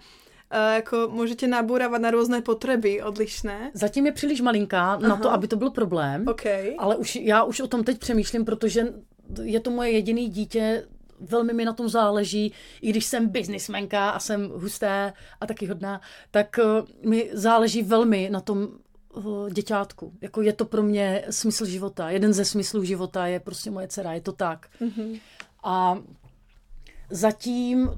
jako můžete nabúravať na různé potřeby odlišné. Zatím je příliš malinká Aha. na to, aby to byl problém. Okay. Ale už, já už o tom teď přemýšlím, protože je to moje jediný dítě, velmi mi na tom záleží, i když jsem biznismenka a jsem husté a taky hodná, tak uh, mi záleží velmi na tom uh, děťátku. Jako je to pro mě smysl života. Jeden ze smyslů života je prostě moje dcera, je to tak. Mm-hmm. A zatím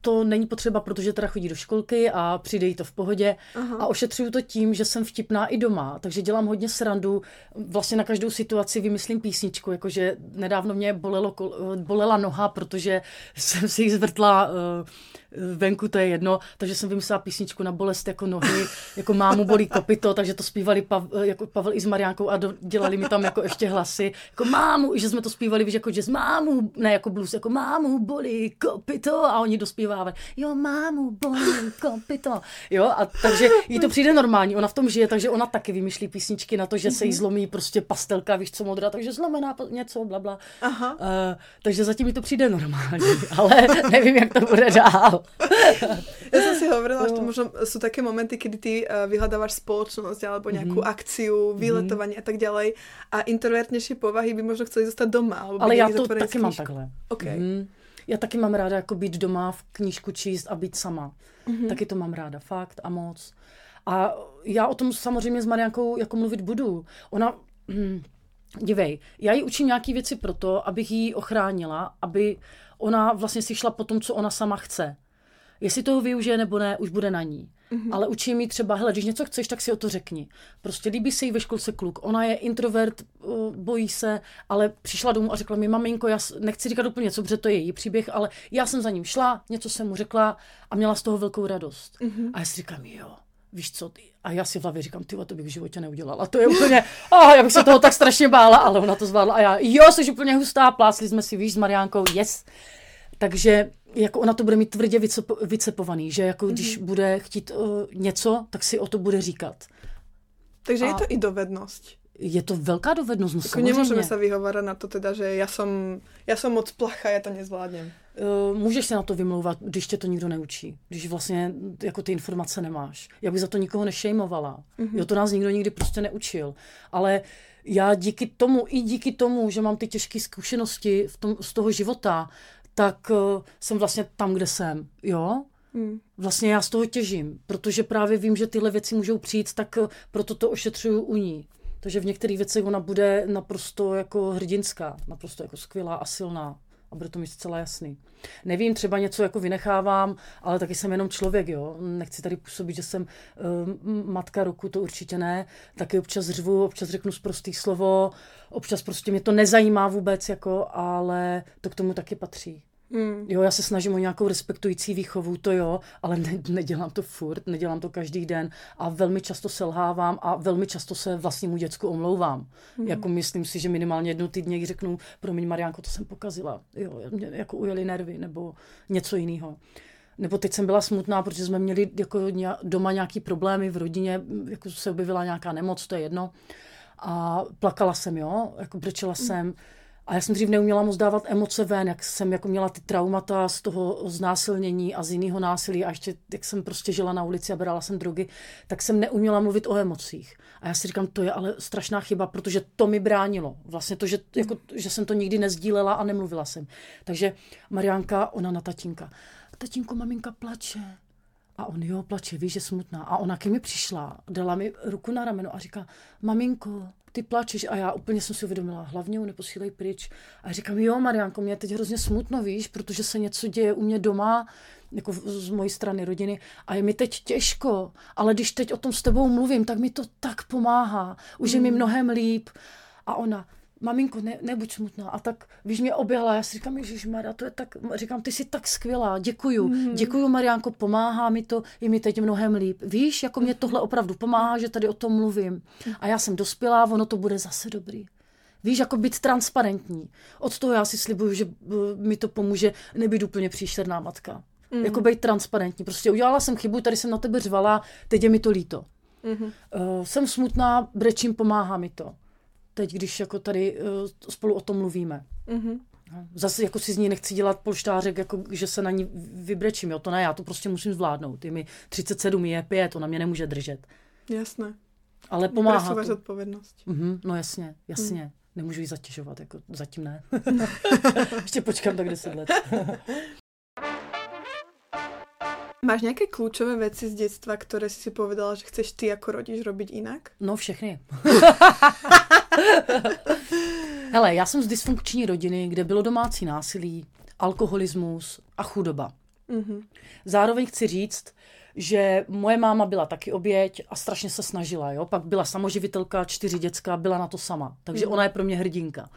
to není potřeba, protože teda chodí do školky a přijde jí to v pohodě. Aha. A ošetřuju to tím, že jsem vtipná i doma, takže dělám hodně srandu. Vlastně na každou situaci vymyslím písničku, jakože nedávno mě bolelo, bolela noha, protože jsem si ji zvrtla uh, venku, to je jedno, takže jsem vymyslela písničku na bolest jako nohy, jako mámu bolí kopito, takže to zpívali Pav, jako Pavel i s Mariánkou a do, dělali mi tam jako ještě hlasy, jako mámu, že jsme to zpívali, víš, jako jazz, mámu, ne jako blues, jako mámu bolí kopito a oni dospívávali, jo, mámu bolí kopito, jo, a takže jí to přijde normální, ona v tom žije, takže ona taky vymýšlí písničky na to, že se jí zlomí prostě pastelka, víš co, modrá, takže zlomená něco, bla, bla. Aha. Uh, takže zatím mi to přijde normální, ale nevím, jak to bude dál. Ja som si hovorila, že to možno sú také momenty, kedy ty uh, vyhľadávaš spoločnosť alebo nejakú mm-hmm. akciu, výletovanie mm-hmm. a tak ďalej a introvertnejšie povahy by možno chceli zostať doma. Alebo Ale já to taky mám takhle. Okay. Mhm. Já taky mám ráda jako být doma, v knížku číst a být sama. Mm-hmm. Taky to mám ráda, fakt a moc. A já o tom samozřejmě s Mariankou jako mluvit budu. Ona, hm, dívej, já jí učím nějaké věci proto, abych ji ochránila, aby ona vlastně si šla po tom, co ona sama chce. Jestli toho využije nebo ne, už bude na ní. Mm-hmm. Ale učím jí třeba, hele, když něco chceš, tak si o to řekni. Prostě líbí se jí ve školce kluk. Ona je introvert, uh, bojí se, ale přišla domů a řekla mi, maminko, já nechci říkat úplně co, protože to je její příběh, ale já jsem za ním šla, něco jsem mu řekla a měla z toho velkou radost. Mm-hmm. A já si říkám, jo, víš co, ty? a já si v hlavě říkám, ty to bych v životě neudělala. To je úplně, oh, já bych se toho tak strašně bála, ale ona to zvládla a já, jo, jsi úplně hustá, plásli jsme si, víš, s Mariánkou, yes. Takže jako ona to bude mít tvrdě vycepo, vycepovaný, že jako mm-hmm. když bude chtít uh, něco, tak si o to bude říkat. Takže A- je to i dovednosť. Je to velká dovednost, no Ako samozřejmě. nemôžeme sa vyhovárať na to teda, že ja som, ja som moc placha, ja to nezvládnem. Uh, můžeš se na to vymlouvat, když tě to nikdo neučí. Když vlastně jako ty informace nemáš. Já bych za to nikoho nešejmovala. Mm-hmm. Jo, to nás nikdo nikdy prostě neučil. Ale já díky tomu, i díky tomu, že mám ty těžké zkušenosti v tom, z toho života, tak uh, jsem vlastně tam, kde jsem. Jo? Mm. Vlastně já z toho těžím, protože právě vím, že tyhle věci můžou přijít, tak eh, proto to ošetřuju u ní. Takže v některých věcech ona bude naprosto jako hrdinská, naprosto jako skvělá a silná. A bude to mít zcela jasný. Nevím, třeba něco jako vynechávám, ale taky jsem jenom člověk, jo. Nechci tady působit, že jsem uh, matka roku, to určitě ne. Taky občas řvu, občas řeknu zprostý slovo, občas prostě mě to nezajímá vůbec, jako, ale to k tomu taky patří. Mm. Jo, já se snažím o nějakou respektující výchovu, to jo, ale ne, nedělám to furt, nedělám to každý den a velmi často selhávám a velmi často se vlastnímu děcku omlouvám. Mm. Jako myslím si, že minimálně jednou týdně jí řeknu, promiň Mariánko, to jsem pokazila, jo, mě jako ujeli nervy nebo něco jiného. Nebo teď jsem byla smutná, protože jsme měli jako doma nějaký problémy v rodině, jako se objevila nějaká nemoc, to je jedno. A plakala jsem, jo, jako brečela jsem. A já jsem dřív neuměla moc dávat emoce ven, jak jsem jako měla ty traumata z toho znásilnění a z jiného násilí a ještě jak jsem prostě žila na ulici a brala jsem drogy, tak jsem neuměla mluvit o emocích. A já si říkám, to je ale strašná chyba, protože to mi bránilo. Vlastně to, že, jako, že jsem to nikdy nezdílela a nemluvila jsem. Takže Mariánka, ona na tatínka. Tatínko, maminka plače. A on, jo, plače, víš, že smutná. A ona ke mi přišla, dala mi ruku na rameno a říká, maminko, ty plačeš. A já úplně jsem si uvědomila, hlavně ho neposílej pryč. A říkám, jo, Mariánko, mě je teď hrozně smutno, víš, protože se něco děje u mě doma, jako z mojí strany rodiny. A je mi teď těžko, ale když teď o tom s tebou mluvím, tak mi to tak pomáhá. Už je mi mnohem líp. A ona, maminko, ne, nebuď smutná. A tak, víš, mě oběhla, já si říkám, Ježíš Maria, to je tak, říkám, ty jsi tak skvělá, děkuju, mm. děkuju, Mariánko, pomáhá mi to, je mi teď mnohem líp. Víš, jako mě tohle opravdu pomáhá, že tady o tom mluvím. A já jsem dospělá, ono to bude zase dobrý. Víš, jako být transparentní. Od toho já si slibuju, že uh, mi to pomůže nebýt úplně příšerná matka. Mm. Jako být transparentní. Prostě udělala jsem chybu, tady jsem na tebe řvala, teď je mi to líto. Mm-hmm. Uh, jsem smutná, brečím, pomáhá mi to. Teď, když jako tady uh, spolu o tom mluvíme. Mm-hmm. Zase jako si z ní nechci dělat polštářek, jako, že se na ní vybrečím. Jo? To ne, já to prostě musím zvládnout. Je mi 37, je 5, ona mě nemůže držet. Jasné. Ale pomáhá to. zodpovednosť. Mhm, no jasně, jasně. Mm. Nemůžu ji zatěžovat, jako zatím ne. Ještě počkám tak 10 let. Máš nejaké kľúčové veci z detstva, ktoré si si povedala, že chceš ty ako rodič robiť inak? No všechny. Hele, já jsem z dysfunkční rodiny, kde bylo domácí násilí, alkoholismus a chudoba. Mm-hmm. Zároveň chci říct, že moje máma byla taky oběť a strašně se snažila. Jo? Pak byla samoživitelka, čtyři děcka, byla na to sama. Takže mm. ona je pro mě hrdinka.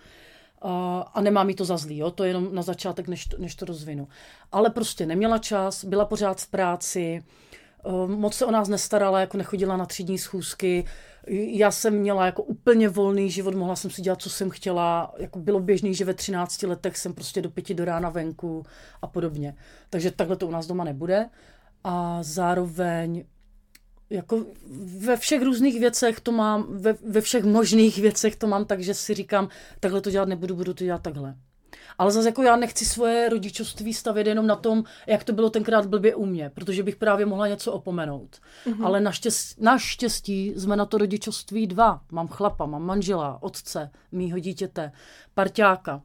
A nemá mi to za zlý, jo? to je jenom na začátek, než to, než to rozvinu. Ale prostě neměla čas, byla pořád v práci, uh, moc se o nás nestarala, jako nechodila na třídní schůzky. Já jsem měla jako úplně volný život, mohla jsem si dělat, co jsem chtěla. Jako bylo běžný, že ve 13 letech jsem prostě do pěti do rána venku a podobně. Takže takhle to u nás doma nebude a zároveň jako ve všech různých věcech to mám, ve, ve všech možných věcech to mám tak, že si říkám, takhle to dělat nebudu, budu to dělat takhle. Ale zase jako já nechci svoje rodičovství stavět jenom na tom, jak to bylo tenkrát blbě u mě, protože bych právě mohla něco opomenout. Mm-hmm. Ale naštěstí, naštěstí jsme na to rodičovství dva. Mám chlapa, mám manžela, otce, mýho dítěte, parťáka.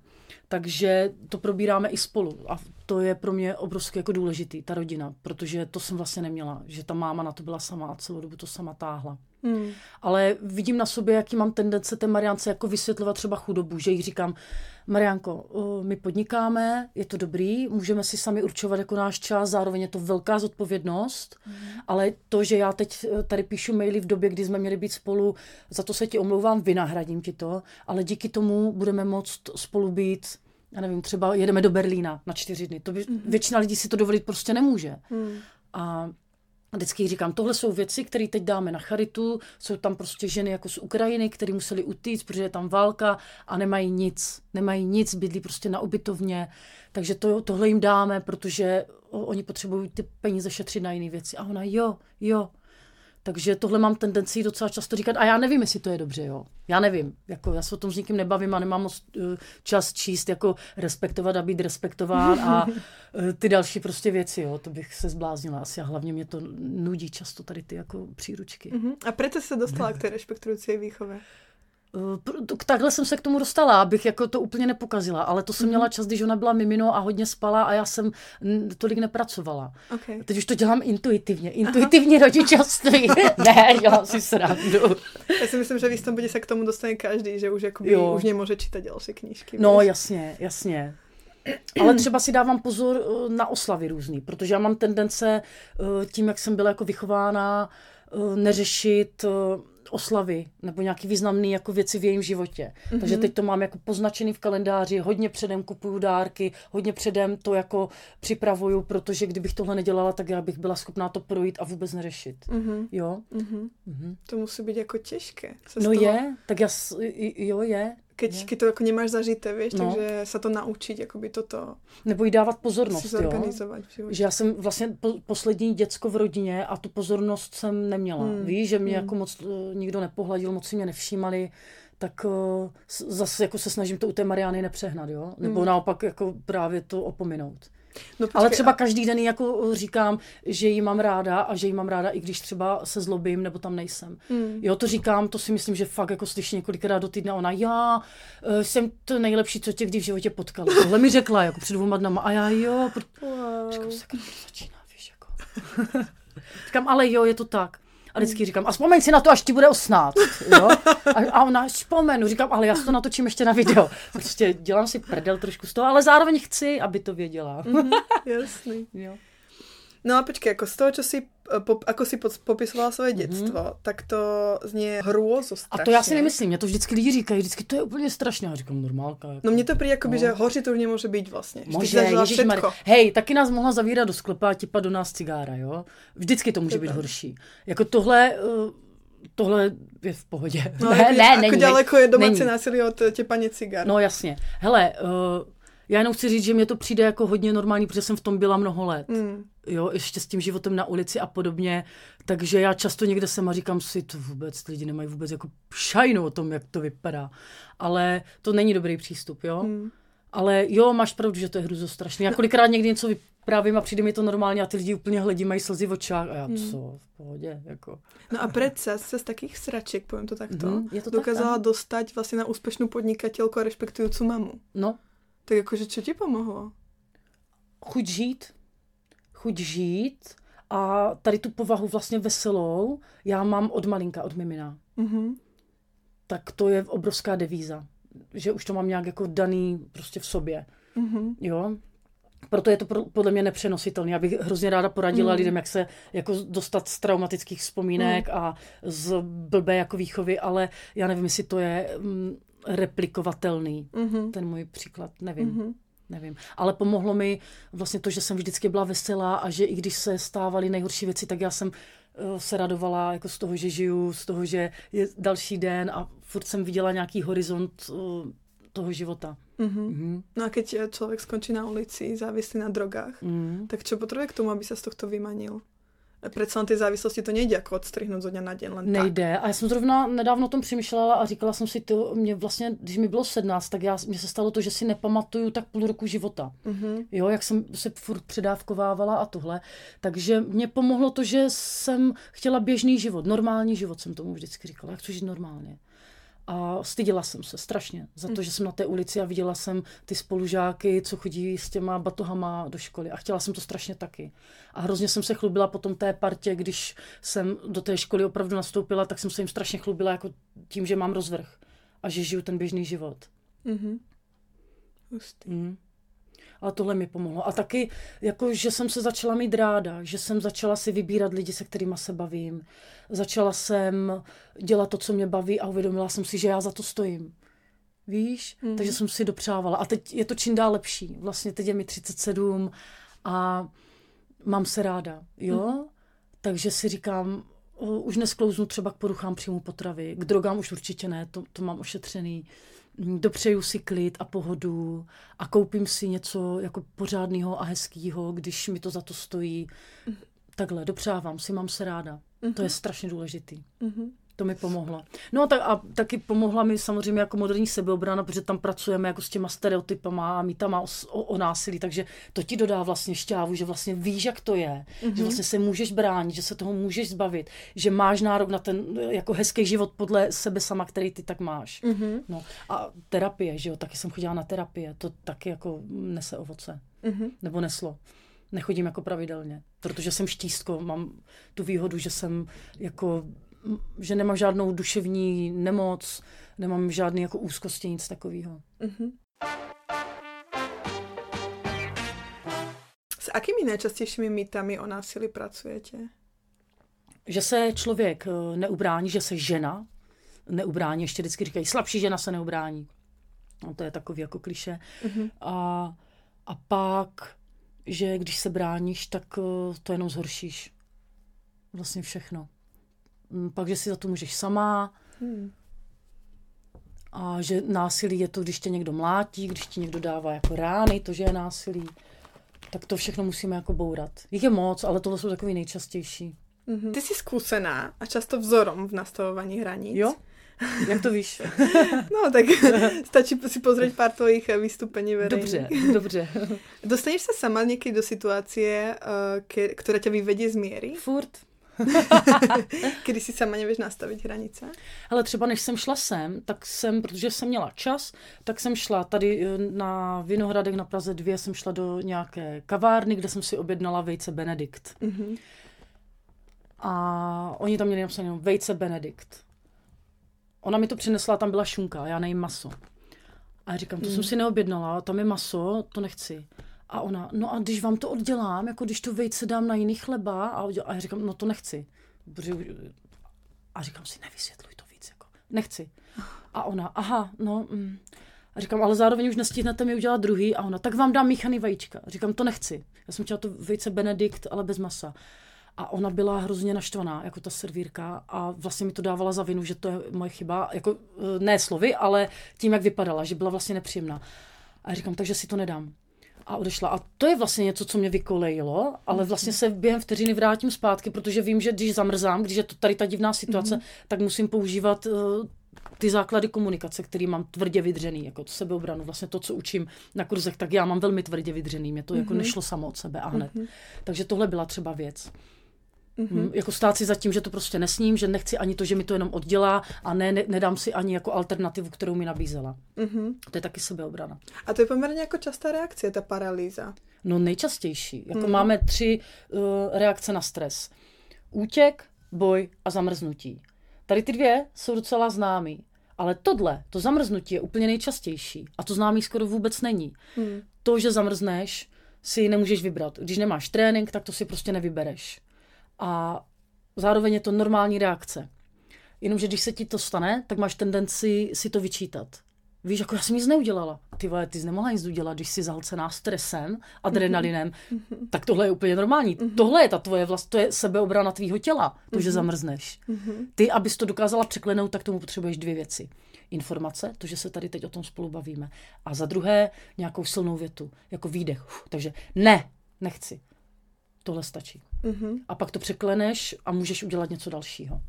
Takže to probíráme i spolu. A to je pro mě obrovsky jako důležitý, ta rodina, protože to jsem vlastně neměla, že ta máma na to byla sama a celou dobu to sama táhla. Hmm. Ale vidím na sobě, jaký mám tendence té Mariance jako vysvětlovat třeba chudobu, že jí říkám, Marianko, my podnikáme, je to dobrý, můžeme si sami určovat jako náš čas, zároveň je to velká zodpovědnost, hmm. ale to, že já teď e, tady píšu maily v době, kdy jsme měli být spolu, za to se ti omlouvám, vynahradím ti to, ale díky tomu budeme moct spolu být já nevím, třeba jedeme do Berlína na čtyři dny. To by, mm-hmm. Většina lidí si to dovolit prostě nemůže. Mm. A vždycky říkám, tohle jsou věci, které teď dáme na charitu, jsou tam prostě ženy jako z Ukrajiny, které museli utíct, protože je tam válka a nemají nic, nemají nic, bydlí prostě na ubytovně, takže to, tohle jim dáme, protože oni potřebují ty peníze šetřit na jiné věci. A ona, jo, jo, takže tohle mám tendenci docela často říkat a já nevím, jestli to je dobře, jo. Já nevím, jako já se o tom s nikým nebavím a nemám moc uh, čas číst, jako respektovat a být respektován a uh, ty další prostě věci, jo. To bych se zbláznila asi a hlavně mě to nudí často tady ty jako příručky. Uh-huh. A proto se dostala k té respektující výchově? Eh, takhle jsem se k tomu dostala, abych jako to úplně nepokazila, ale to jsem mm-hmm. měla čas, když ona byla mimino a hodně spala a já jsem tolik nepracovala. Okay. Teď už to dělám intuitivně, intuitivně rodičovství. ne, dělám si srandu. Já si myslím, že v jistém bodě se k tomu dostane každý, že už jakoby, jo. už nemůže čítat další knížky. No jasně, jasně. Ale třeba si dávám pozor eh, na oslavy různý, protože já mám tendence eh, tím, jak jsem byla jako vychována, neřešit oslavy nebo nějaký významný jako věci v jejím životě. Mm-hmm. Takže teď to mám jako poznačený v kalendáři, hodně předem kupuju dárky, hodně předem to jako připravuju, protože kdybych tohle nedělala, tak já bych byla schopná to projít a vůbec neřešit. Mm-hmm. Jo? Mm-hmm. Mm-hmm. To musí být jako těžké. no toho... je, tak já, jo je, keď, keď to jako nemáš zažité, víš, no. takže se to naučit, jakoby toto. Nebo jí dávat pozornost, jo. Že já jsem vlastně po, poslední děcko v rodině a tu pozornost jsem neměla. Hmm. Víš, že mě hmm. jako moc uh, nikdo nepohladil, moc si mě nevšímali, tak uh, zase jako se snažím to u té Mariány nepřehnat, jo. Nebo hmm. naopak jako právě to opominout. No, počkej, Ale třeba každý den jako říkám, že ji mám ráda a že ji mám ráda, i když třeba se zlobím nebo tam nejsem. Mm. Jo, to říkám, to si myslím, že fakt jako slyší několikrát do týdne. Ona, já uh, jsem to nejlepší, co tě kdy v životě potkala. Tohle mi řekla jako před dvouma dnama. A já jo, pro... wow. říkám, se to začíná, víš, jako. říkám, ale jo, je to tak. A vždycky říkám, a vzpomeň si na to, až ti bude 18. Jo? A, a ona, vzpomenu. Říkám, ale já si to natočím ještě na video. Prostě dělám si prdel trošku z toho, ale zároveň chci, aby to věděla. Mm-hmm, jasný. Jo. No a počkej, jako z toho, čo si, pop, ako si popisovala svoje mm-hmm. dětstvo, tak to zní hrůzo strašně. A to já si nemyslím, mě to vždycky lidi říkají, vždycky to je úplně strašně. Já říkám, normálka. Jako. No mně to přijde, jako no. že hoři to už nemůže být vlastně. Může, Hej, taky nás mohla zavírat do sklepa a tipat do nás cigára, jo? Vždycky to může být horší. Jako tohle, uh, tohle je v pohodě. No, ne, jako, ne, jako není. daleko je domácí násilí od těpaně cigár. No jasně. Hele, uh, já jenom chci říct, že mě to přijde jako hodně normální, protože jsem v tom byla mnoho let. Mm. Jo, ještě s tím životem na ulici a podobně. Takže já často někde jsem a říkám si, to vůbec, lidi nemají vůbec jako šajnu o tom, jak to vypadá. Ale to není dobrý přístup, jo. Mm. Ale jo, máš pravdu, že to je hruzo strašný. Já kolikrát někdy něco vyprávím a přijde mi to normálně a ty lidi úplně hledí, mají slzy v očách a já mm. co, v pohodě, jako. No a přece se z takých sraček, povím to takto, mm, je to dokázala tak, dostat vlastně na úspěšnou podnikatelku a respektující mamu. No, tak jakože co ti pomohlo? Chuť žít. Chuť žít a tady tu povahu vlastně veselou já mám od malinka, od mimina. Mm-hmm. Tak to je obrovská devíza. Že už to mám nějak jako daný prostě v sobě. Mm-hmm. Jo? proto je to podle mě nepřenositelné. Já bych hrozně ráda poradila mm. lidem, jak se jako dostat z traumatických vzpomínek mm. a z blbé jako výchovy, ale já nevím, jestli to je mm, replikovatelný, mm-hmm. ten můj příklad, nevím. Mm-hmm. Nevím. Ale pomohlo mi vlastně to, že jsem vždycky byla veselá a že i když se stávaly nejhorší věci, tak já jsem eh, se radovala jako z toho, že žiju, z toho, že je další den a furt jsem viděla nějaký horizont eh, toho života. Mm-hmm. Mm-hmm. No a keď člověk skončí na ulici závislý na drogách, mm-hmm. tak čo potřebuje k tomu, aby se z tohto vymanil? Přece ty závislosti to nejde jako odstrihnout zo dňa na den, len Nejde. Tak. A já jsem zrovna nedávno o tom přemýšlela a říkala jsem si, to mě vlastně, když mi bylo 17, tak já, mně se stalo to, že si nepamatuju tak půl roku života. Mm-hmm. Jo, jak jsem se furt předávkovávala a tohle. Takže mě pomohlo to, že jsem chtěla běžný život, normální život jsem tomu vždycky říkala. Jak chci žít normálně. A styděla jsem se strašně za to, že jsem na té ulici a viděla jsem ty spolužáky, co chodí s těma batohama do školy. A chtěla jsem to strašně taky. A hrozně jsem se chlubila potom té partě, když jsem do té školy opravdu nastoupila, tak jsem se jim strašně chlubila jako tím, že mám rozvrh a že žiju ten běžný život. Mm-hmm. Mm. A tohle mi pomohlo. A taky, jako, že jsem se začala mít ráda, že jsem začala si vybírat lidi, se kterými se bavím. Začala jsem dělat to, co mě baví a uvědomila jsem si, že já za to stojím. Víš? Mm. Takže jsem si dopřávala. A teď je to čím dál lepší. Vlastně teď je mi 37 a mám se ráda. Jo? Mm. Takže si říkám, už nesklouznu třeba k poruchám příjmu potravy. K drogám už určitě ne, to, to mám ošetřený dopřeju si klid a pohodu a koupím si něco jako pořádného a hezkého, když mi to za to stojí. Takhle, dopřávám si, mám se ráda. Mm-hmm. To je strašně důležitý. Mm-hmm. To mi pomohlo. No a, tak, a taky pomohla mi samozřejmě jako moderní sebeobrana, protože tam pracujeme jako s těma stereotypama a mýtama o, o, o násilí, takže to ti dodá vlastně šťávu, že vlastně víš, jak to je, mm-hmm. že vlastně se můžeš bránit, že se toho můžeš zbavit, že máš nárok na ten jako hezký život podle sebe sama, který ty tak máš. Mm-hmm. No a terapie, že jo, taky jsem chodila na terapie, to taky jako nese ovoce. Mm-hmm. Nebo neslo nechodím jako pravidelně, protože jsem štístko, mám tu výhodu, že jsem jako že nemám žádnou duševní nemoc, nemám žádný jako úzkosti, nic takového. Mm-hmm. S akými nejčastějšími mýtami o násilí pracujete? Že se člověk eh, neubrání, že se žena neubrání, ještě vždycky říkají, slabší žena se neubrání. No, to je takový jako kliše. Mm-hmm. A, a pak, že když se bráníš, tak eh, to jenom zhoršíš. Vlastně všechno. Mm, pak, že si za to můžeš sama. Hmm. A že násilí je to, když tě někdo mlátí, když ti někdo dává jako rány, to, že je násilí. Tak to všechno musíme jako bourat. Jich je moc, ale tohle jsou takový nejčastější. Mm-hmm. Ty jsi zkušená a často vzorom v nastavování hranic. Jo? Jak to víš? no, tak stačí si pozrieť pár tvojich vystúpení verejných. Dobře, dobře. Dostaneš se sama někdy do situace, uh, která tě vyvedie z míry? Furt. Kdy si sama nevíš nastavit hranice? Ale třeba než jsem šla sem, tak jsem, protože jsem měla čas, tak jsem šla tady eh, na Vinohradek na Praze 2, jsem šla do nějaké kavárny, kde jsem si objednala vejce Benedikt. Mm-hmm. A oni tam měli napsané vejce Benedikt. Ona mi to přinesla, tam byla šunka, já nejím maso. A já říkám, to mm. jsem si neobjednala, tam je maso, to nechci. A ona, no a když vám to oddělám, jako když to vejce dám na jiný chleba, a, a já říkám, no to nechci. A říkám si, nevysvětluj to víc, jako, nechci. A ona, aha, no, mm. A říkám, ale zároveň už nestihnete mi udělat druhý. A ona, tak vám dám míchaný vajíčka. A říkám, to nechci. Já jsem chtěla to vejce Benedikt, ale bez masa. A ona byla hrozně naštvaná, jako ta servírka, a vlastně mi to dávala za vinu, že to je moje chyba, jako e, ne slovy, ale tím, jak vypadala, že byla vlastně nepříjemná. A říkám, takže si to nedám a odešla. A to je vlastně něco, co mě vykolejilo, ale mhm. vlastně se během vteřiny vrátím zpátky, protože vím, že když zamrzám, když je to tady ta divná situace, mm-hmm. tak musím používat uh, ty základy komunikace, který mám tvrdě vydřený, jako to sebeobranu, vlastně to, co učím na kurzech, tak já mám velmi tvrdě vydřený, mě to mm-hmm. jako mhm. nešlo samo od sebe a hned. Mm-hmm. Takže tohle byla třeba věc. Mm-hmm. Jako stát si za tím, že to prostě nesním, že nechci ani to, že mi to jenom oddělá a ne, ne nedám si ani jako alternativu, kterou mi nabízela. Mm-hmm. To je taky sebeobrana. A to je poměrně jako častá reakce, ta paralýza. No nejčastější. Jako mm-hmm. máme tři uh, reakce na stres. Útěk, boj a zamrznutí. Tady ty dvě jsou docela známý. Ale tohle, to zamrznutí je úplně nejčastější. A to známý skoro vůbec není. Mm. To, že zamrzneš, si nemůžeš vybrat. Když nemáš trénink, tak to si prostě nevybereš. A zároveň je to normální reakce. Jenomže když se ti to stane, tak máš tendenci si to vyčítat. Víš, jako já jsem nic neudělala. Ty vole, ty jsi nemohla nic udělat, když jsi zahlcená stresem, adrenalinem, mm-hmm. tak tohle je úplně normální. Mm-hmm. Tohle je ta tvoje vlast, to je sebeobrana tvýho těla, to, mm-hmm. že zamrzneš. Mm-hmm. Ty, abys to dokázala překlenout, tak tomu potřebuješ dvě věci. Informace, to, že se tady teď o tom spolu bavíme. A za druhé nějakou silnou větu, jako výdech. Uf, takže ne, nechci. Tohle stačí. Mm-hmm. A pak to překleneš a můžeš udělat něco dalšího.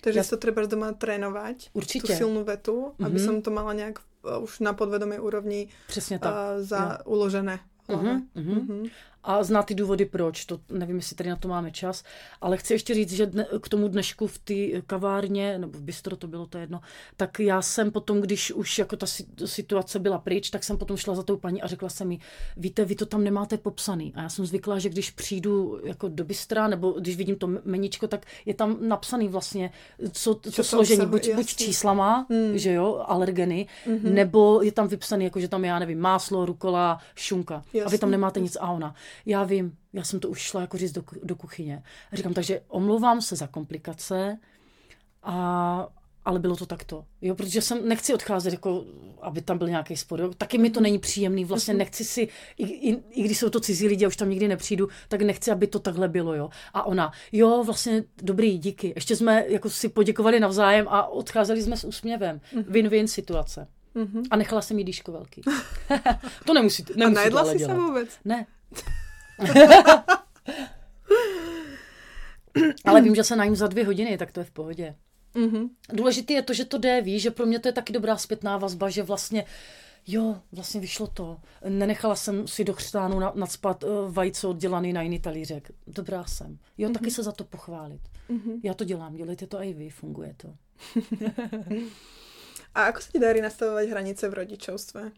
Takže ja... to treba doma trénovať, Určitě. tú silnú vetu, aby mm-hmm. som to mala nejak uh, už na podvedomej úrovni Přesně tak. Uh, za uložené. Uh-huh, uh-huh. Uh-huh. A zná ty důvody proč, to nevím, jestli tady na to máme čas, ale chci ještě říct, že dne, k tomu dnešku v té kavárně, nebo v bistro to bylo to jedno, tak já jsem potom, když už jako ta situace byla pryč, tak jsem potom šla za tou paní a řekla jsem mi, víte, vy to tam nemáte popsaný. A já jsem zvyklá, že když přijdu jako do bistra, nebo když vidím to meničko, tak je tam napsaný vlastně, co, co, co složení, buď, buď číslama, hmm. že jo, alergeny, mm-hmm. nebo je tam vypsaný, jako že tam, já nevím, máslo, rukola, šunka. Jasný. A vy tam nemáte nic a ona já vím, já jsem to už šla jako říct do, do kuchyně. A říkám, takže omlouvám se za komplikace, a, ale bylo to takto. Jo, protože jsem nechci odcházet, jako, aby tam byl nějaký spor. Jo. Taky mi to není příjemný, vlastně mhm. nechci si, i, i, i když jsou to cizí lidi a už tam nikdy nepřijdu, tak nechci, aby to takhle bylo. Jo. A ona, jo, vlastně dobrý, díky. Ještě jsme jako si poděkovali navzájem a odcházeli jsme s úsměvem. Mhm. Win-win situace. Mm-hmm. A nechala jsem jí dýško velký. to nemusí, nemusí A najedla jsi se vůbec? Ne. Ale vím, že se najím za dvě hodiny, tak to je v pohodě. Mm-hmm. Důležité je to, že to jde, víš, že pro mě to je taky dobrá zpětná vazba, že vlastně jo, vlastně vyšlo to. Nenechala jsem si do chřtánu nadspat uh, vajce oddělaný na jiný talířek. Dobrá jsem. Jo, mm-hmm. taky se za to pochválit. Mm-hmm. Já to dělám, dělejte to i vy, funguje to. A ako se ti darí nastavovat hranice v rodičovstve?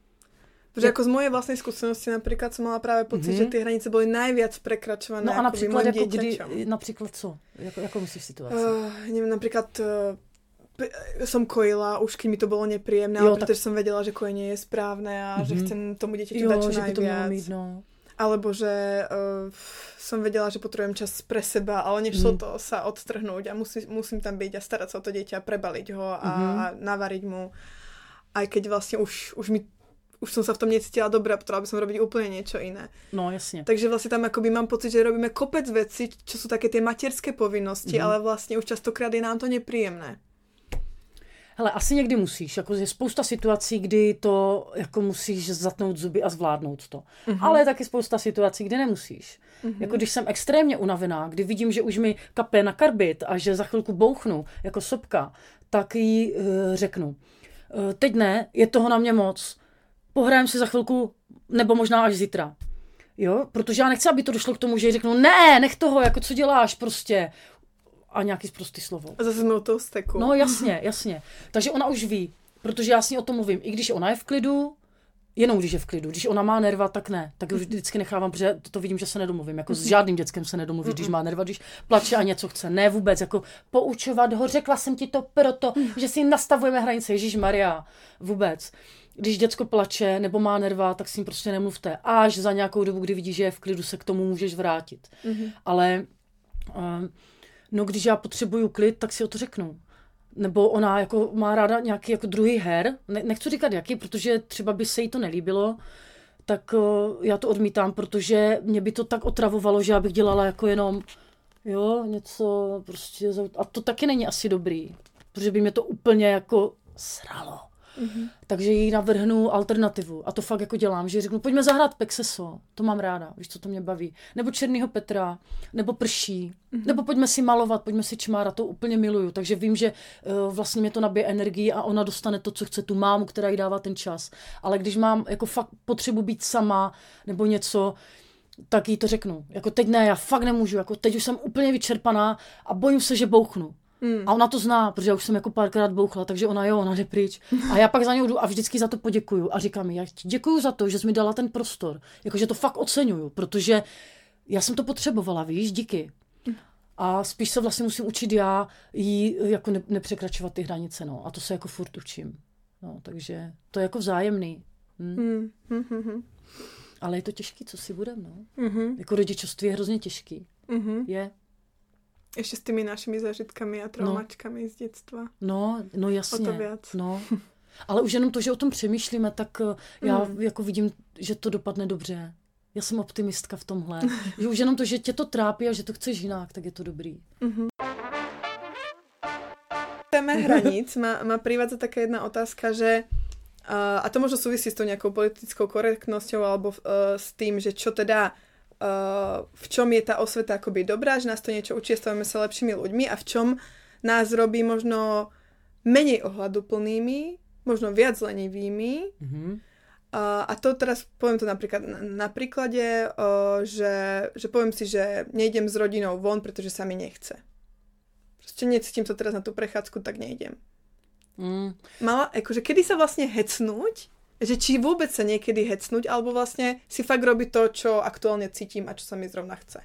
Protože jako z mojej vlastnej skúsenosti napríklad som mala práve pocit, mm-hmm. že ty hranice byly najviac prekračované. No a například jako kdy, například co? Jako, jako myslíš situaci? Uh, neviem, napríklad uh, som kojila, už keď mi to bolo nepríjemné, ale protože tak... som vedela, že kojenie je správne a mm-hmm. že mhm. chcem tomu dieťaťu dať čo najviac. To mít, no. Alebo že uh, som vedela, že potrebujem čas pre seba, ale nešlo mm. to sa odtrhnúť a musí, musím tam byť a starať sa o to dieťa, prebaliť ho a, mm-hmm. a navariť mu. Aj keď vlastne už, už mi už som sa v tom necítila dobre a potrebovala by som robiť úplne niečo iné. No jasne. Takže vlastne tam akoby mám pocit, že robíme kopec veci, čo sú také tie materské povinnosti, mm. ale vlastně už častokrát je nám to nepříjemné. Hele, asi někdy musíš, jako je spousta situací, kdy to jako musíš zatnout zuby a zvládnout to. Mm-hmm. Ale je taky spousta situací, kdy nemusíš. Mm-hmm. Jako když jsem extrémně unavená, kdy vidím, že už mi kape na karbit a že za chvilku bouchnu jako sopka, tak jí uh, řeknu. Uh, teď ne, je toho na mě moc pohrajem si za chvilku, nebo možná až zítra. Jo, protože já nechci, aby to došlo k tomu, že řeknu, ne, nech toho, jako co děláš prostě. A nějaký prostý slovo. A zase jsme toho steku. No jasně, jasně. Takže ona už ví, protože já s ní o tom mluvím. I když ona je v klidu, jenom když je v klidu. Když ona má nerva, tak ne. Tak už vždycky nechávám, protože to vidím, že se nedomluvím. Jako s žádným dětskem se nedomluvíš, když má nerva, když plače a něco chce. Ne vůbec, jako poučovat ho. Řekla jsem ti to proto, že si nastavujeme hranice. Ježíš Maria. Vůbec když děcko plače nebo má nerva, tak s ním prostě nemluvte. Až za nějakou dobu, kdy vidíš, že je v klidu, se k tomu můžeš vrátit. Mm-hmm. Ale uh, no, když já potřebuju klid, tak si o to řeknu. Nebo ona jako má ráda nějaký jako druhý her, ne, nechci říkat jaký, protože třeba by se jí to nelíbilo, tak uh, já to odmítám, protože mě by to tak otravovalo, že já bych dělala jako jenom jo, něco prostě, a to taky není asi dobrý, protože by mě to úplně jako sralo. Mm-hmm. Takže jí navrhnu alternativu. A to fakt jako dělám, že řeknu, pojďme zahrát Pexeso, to mám ráda, víš, co to mě baví. Nebo Černýho Petra, nebo Prší, mm-hmm. nebo pojďme si malovat, pojďme si čmárat, to úplně miluju. Takže vím, že uh, vlastně mě to nabije energii a ona dostane to, co chce, tu mámu, která jí dává ten čas. Ale když mám jako fakt potřebu být sama, nebo něco, tak jí to řeknu. Jako teď ne, já fakt nemůžu, jako teď už jsem úplně vyčerpaná a bojím se, že bouchnu. Mm. A ona to zná, protože já už jsem jako párkrát bouchla, takže ona jo, ona jde pryč. A já pak za něj jdu a vždycky za to poděkuju. A říkám mi, já ti děkuju za to, že jsi mi dala ten prostor. Jakože to fakt oceňuju, protože já jsem to potřebovala, víš, díky. A spíš se vlastně musím učit já jí jako ne, nepřekračovat ty hranice, no. A to se jako furt učím. No, takže to je jako vzájemný. Hm. Mm. Mm-hmm. Ale je to těžký, co si budem, no. Mhm. Jako rodičovství je hrozně těžký. Mhm. Je. Ještě s těmi našimi zažitkami a traumačkami z dětstva. No, no O jasně. to víc. No. Ale už jenom to, že o tom přemýšlíme, tak eh, já Mm. jako vidím, že to dopadne dobře. Já jsem optimistka v tomhle. že už jenom to, že tě to trápí a že to chceš jinak, tak je to dobrý. téme hranic ma, ma privádza taká jedna otázka, že uh, a to možno súvisí s tou nejakou politickou korektnosťou alebo uh, s tým, že čo teda v čom je tá osveta akoby dobrá, že nás to niečo učí, stavíme sa lepšími ľuďmi a v čom nás robí možno menej ohľaduplnými, možno viac lenivými. Mhm. Uh, a to teraz poviem to napríklad na, na príklade, že, že poviem si, že nejdem s rodinou von, pretože sa mi nechce. Proste necítim sa teraz na tú prechádzku, tak nejdem. Mm. Mala, akože kedy sa vlastne hecnúť, že či vôbec sa niekedy hecnúť, alebo vlastne si fakt robiť to, čo aktuálne cítim a čo sa mi zrovna chce.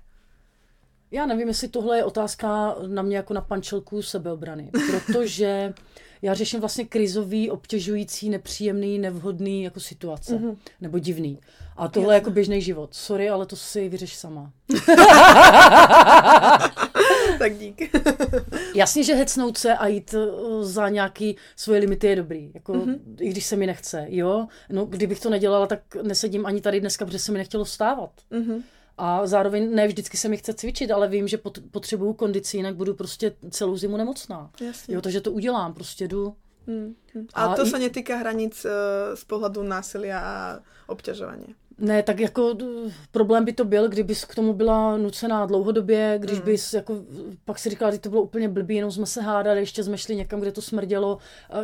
Já nevím, jestli tohle je otázka na mě jako na pančelku sebeobrany, protože já řeším vlastně krizový, obtěžující, nepříjemný, nevhodný jako situace, Mhm. mm-hmm. nebo divný. A tohle je jako běžný život. Sorry, ale to si vyřeš sama. tak dík. Jasně, že hecnout se a jít uh, za nějaký svoje limity je dobrý. Jako, mm-hmm. I když se mi nechce, jo. No, kdybych to nedělala, tak nesedím ani tady dneska, protože se mi nechtělo vstávat. Mhm. A zároveň ne vždycky se mi chce cvičit, ale vím, že pot, potřebuju kondici, jinak budu prostě celou zimu nemocná. Jasne. Jo, takže to udělám, prostě jdu. Mm, mm. A A to i- sa netýka hraníc uh, z pohľadu násilia a obťažovania. Ne, tak jako uh, problém by to byl, kdybys k tomu byla nucená dlouhodobě, když Mm. bys jako, pak si říkala, že to bylo úplně blbý, jenom jsme se hádali, ještě jsme šli někam, kde to smrdělo,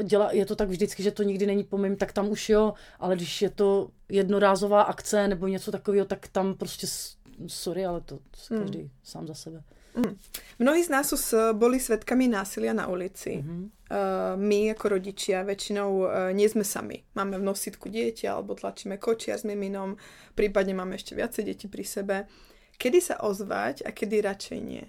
děla, je to tak vždycky, že to nikdy není po mým, tak tam už jo, ale když je to jednorázová akce nebo něco takového, tak tam prostě, sorry, ale to Mm. každý sám za sebe. Mnohí z nás s- boli svetkami násilia na ulici. Mhm. Uh, my ako rodičia väčšinou uh, nie sme sami. Máme v nosítku dieťa alebo tlačíme kočiar s miminom, prípadne máme ešte viacej detí pri sebe. Kedy sa ozvať a kedy radšej nie?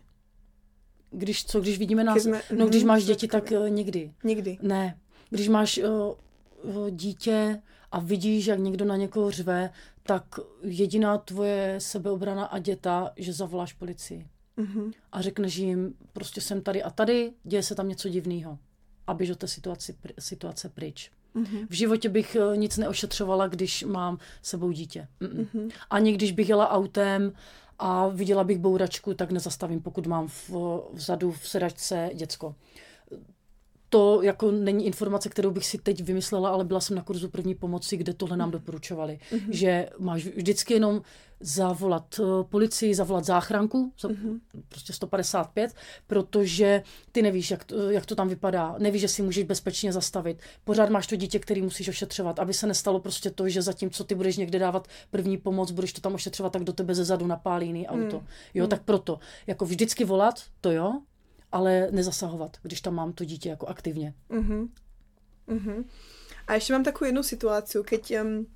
Když, co, když vidíme nás, Když jsme- no když mhm, máš děti, tak uh, nikdy. Nikdy. Ne, když máš uh, dítě a vidíš, jak někdo na někoho řve, tak jediná tvoje sebeobrana a děta, že zavoláš policii Mhm. a řekneš jim, prostě jsem tady a tady, děje se tam něco divného a běž od té situaci, situace pryč. Mhm. V životě bych eh, nic neošetřovala, když mám sebou dítě. Mm-mm. Mhm. Ani když bych jela autem a viděla bych bouračku, tak nezastavím, pokud mám v, vzadu v sedačce děcko. To jako není informace, kterou bych si teď vymyslela, ale byla jsem na kurzu první pomoci, kde tohle nám doporučovali. Mhm. Že máš vždycky jenom zavolat eh, policii, zavolat záchranku, Mhm. prostě 155, protože ty nevíš, jak to, jak to tam vypadá, nevíš, že si můžeš bezpečně zastavit. Pořád máš to dítě, který musíš ošetřovat, aby se nestalo prostě to, že zatímco ty budeš někde dávat první pomoc, budeš to tam ošetřovat, tak do tebe ze zadu napálí jiný auto. Hmm. Jo, Hmm. tak proto, jako vždycky volat, to jo, ale nezasahovat, když tam mám to dítě jako aktivně. Mhm. Mhm. A ešte mám takú jednu situáciu, keď, um,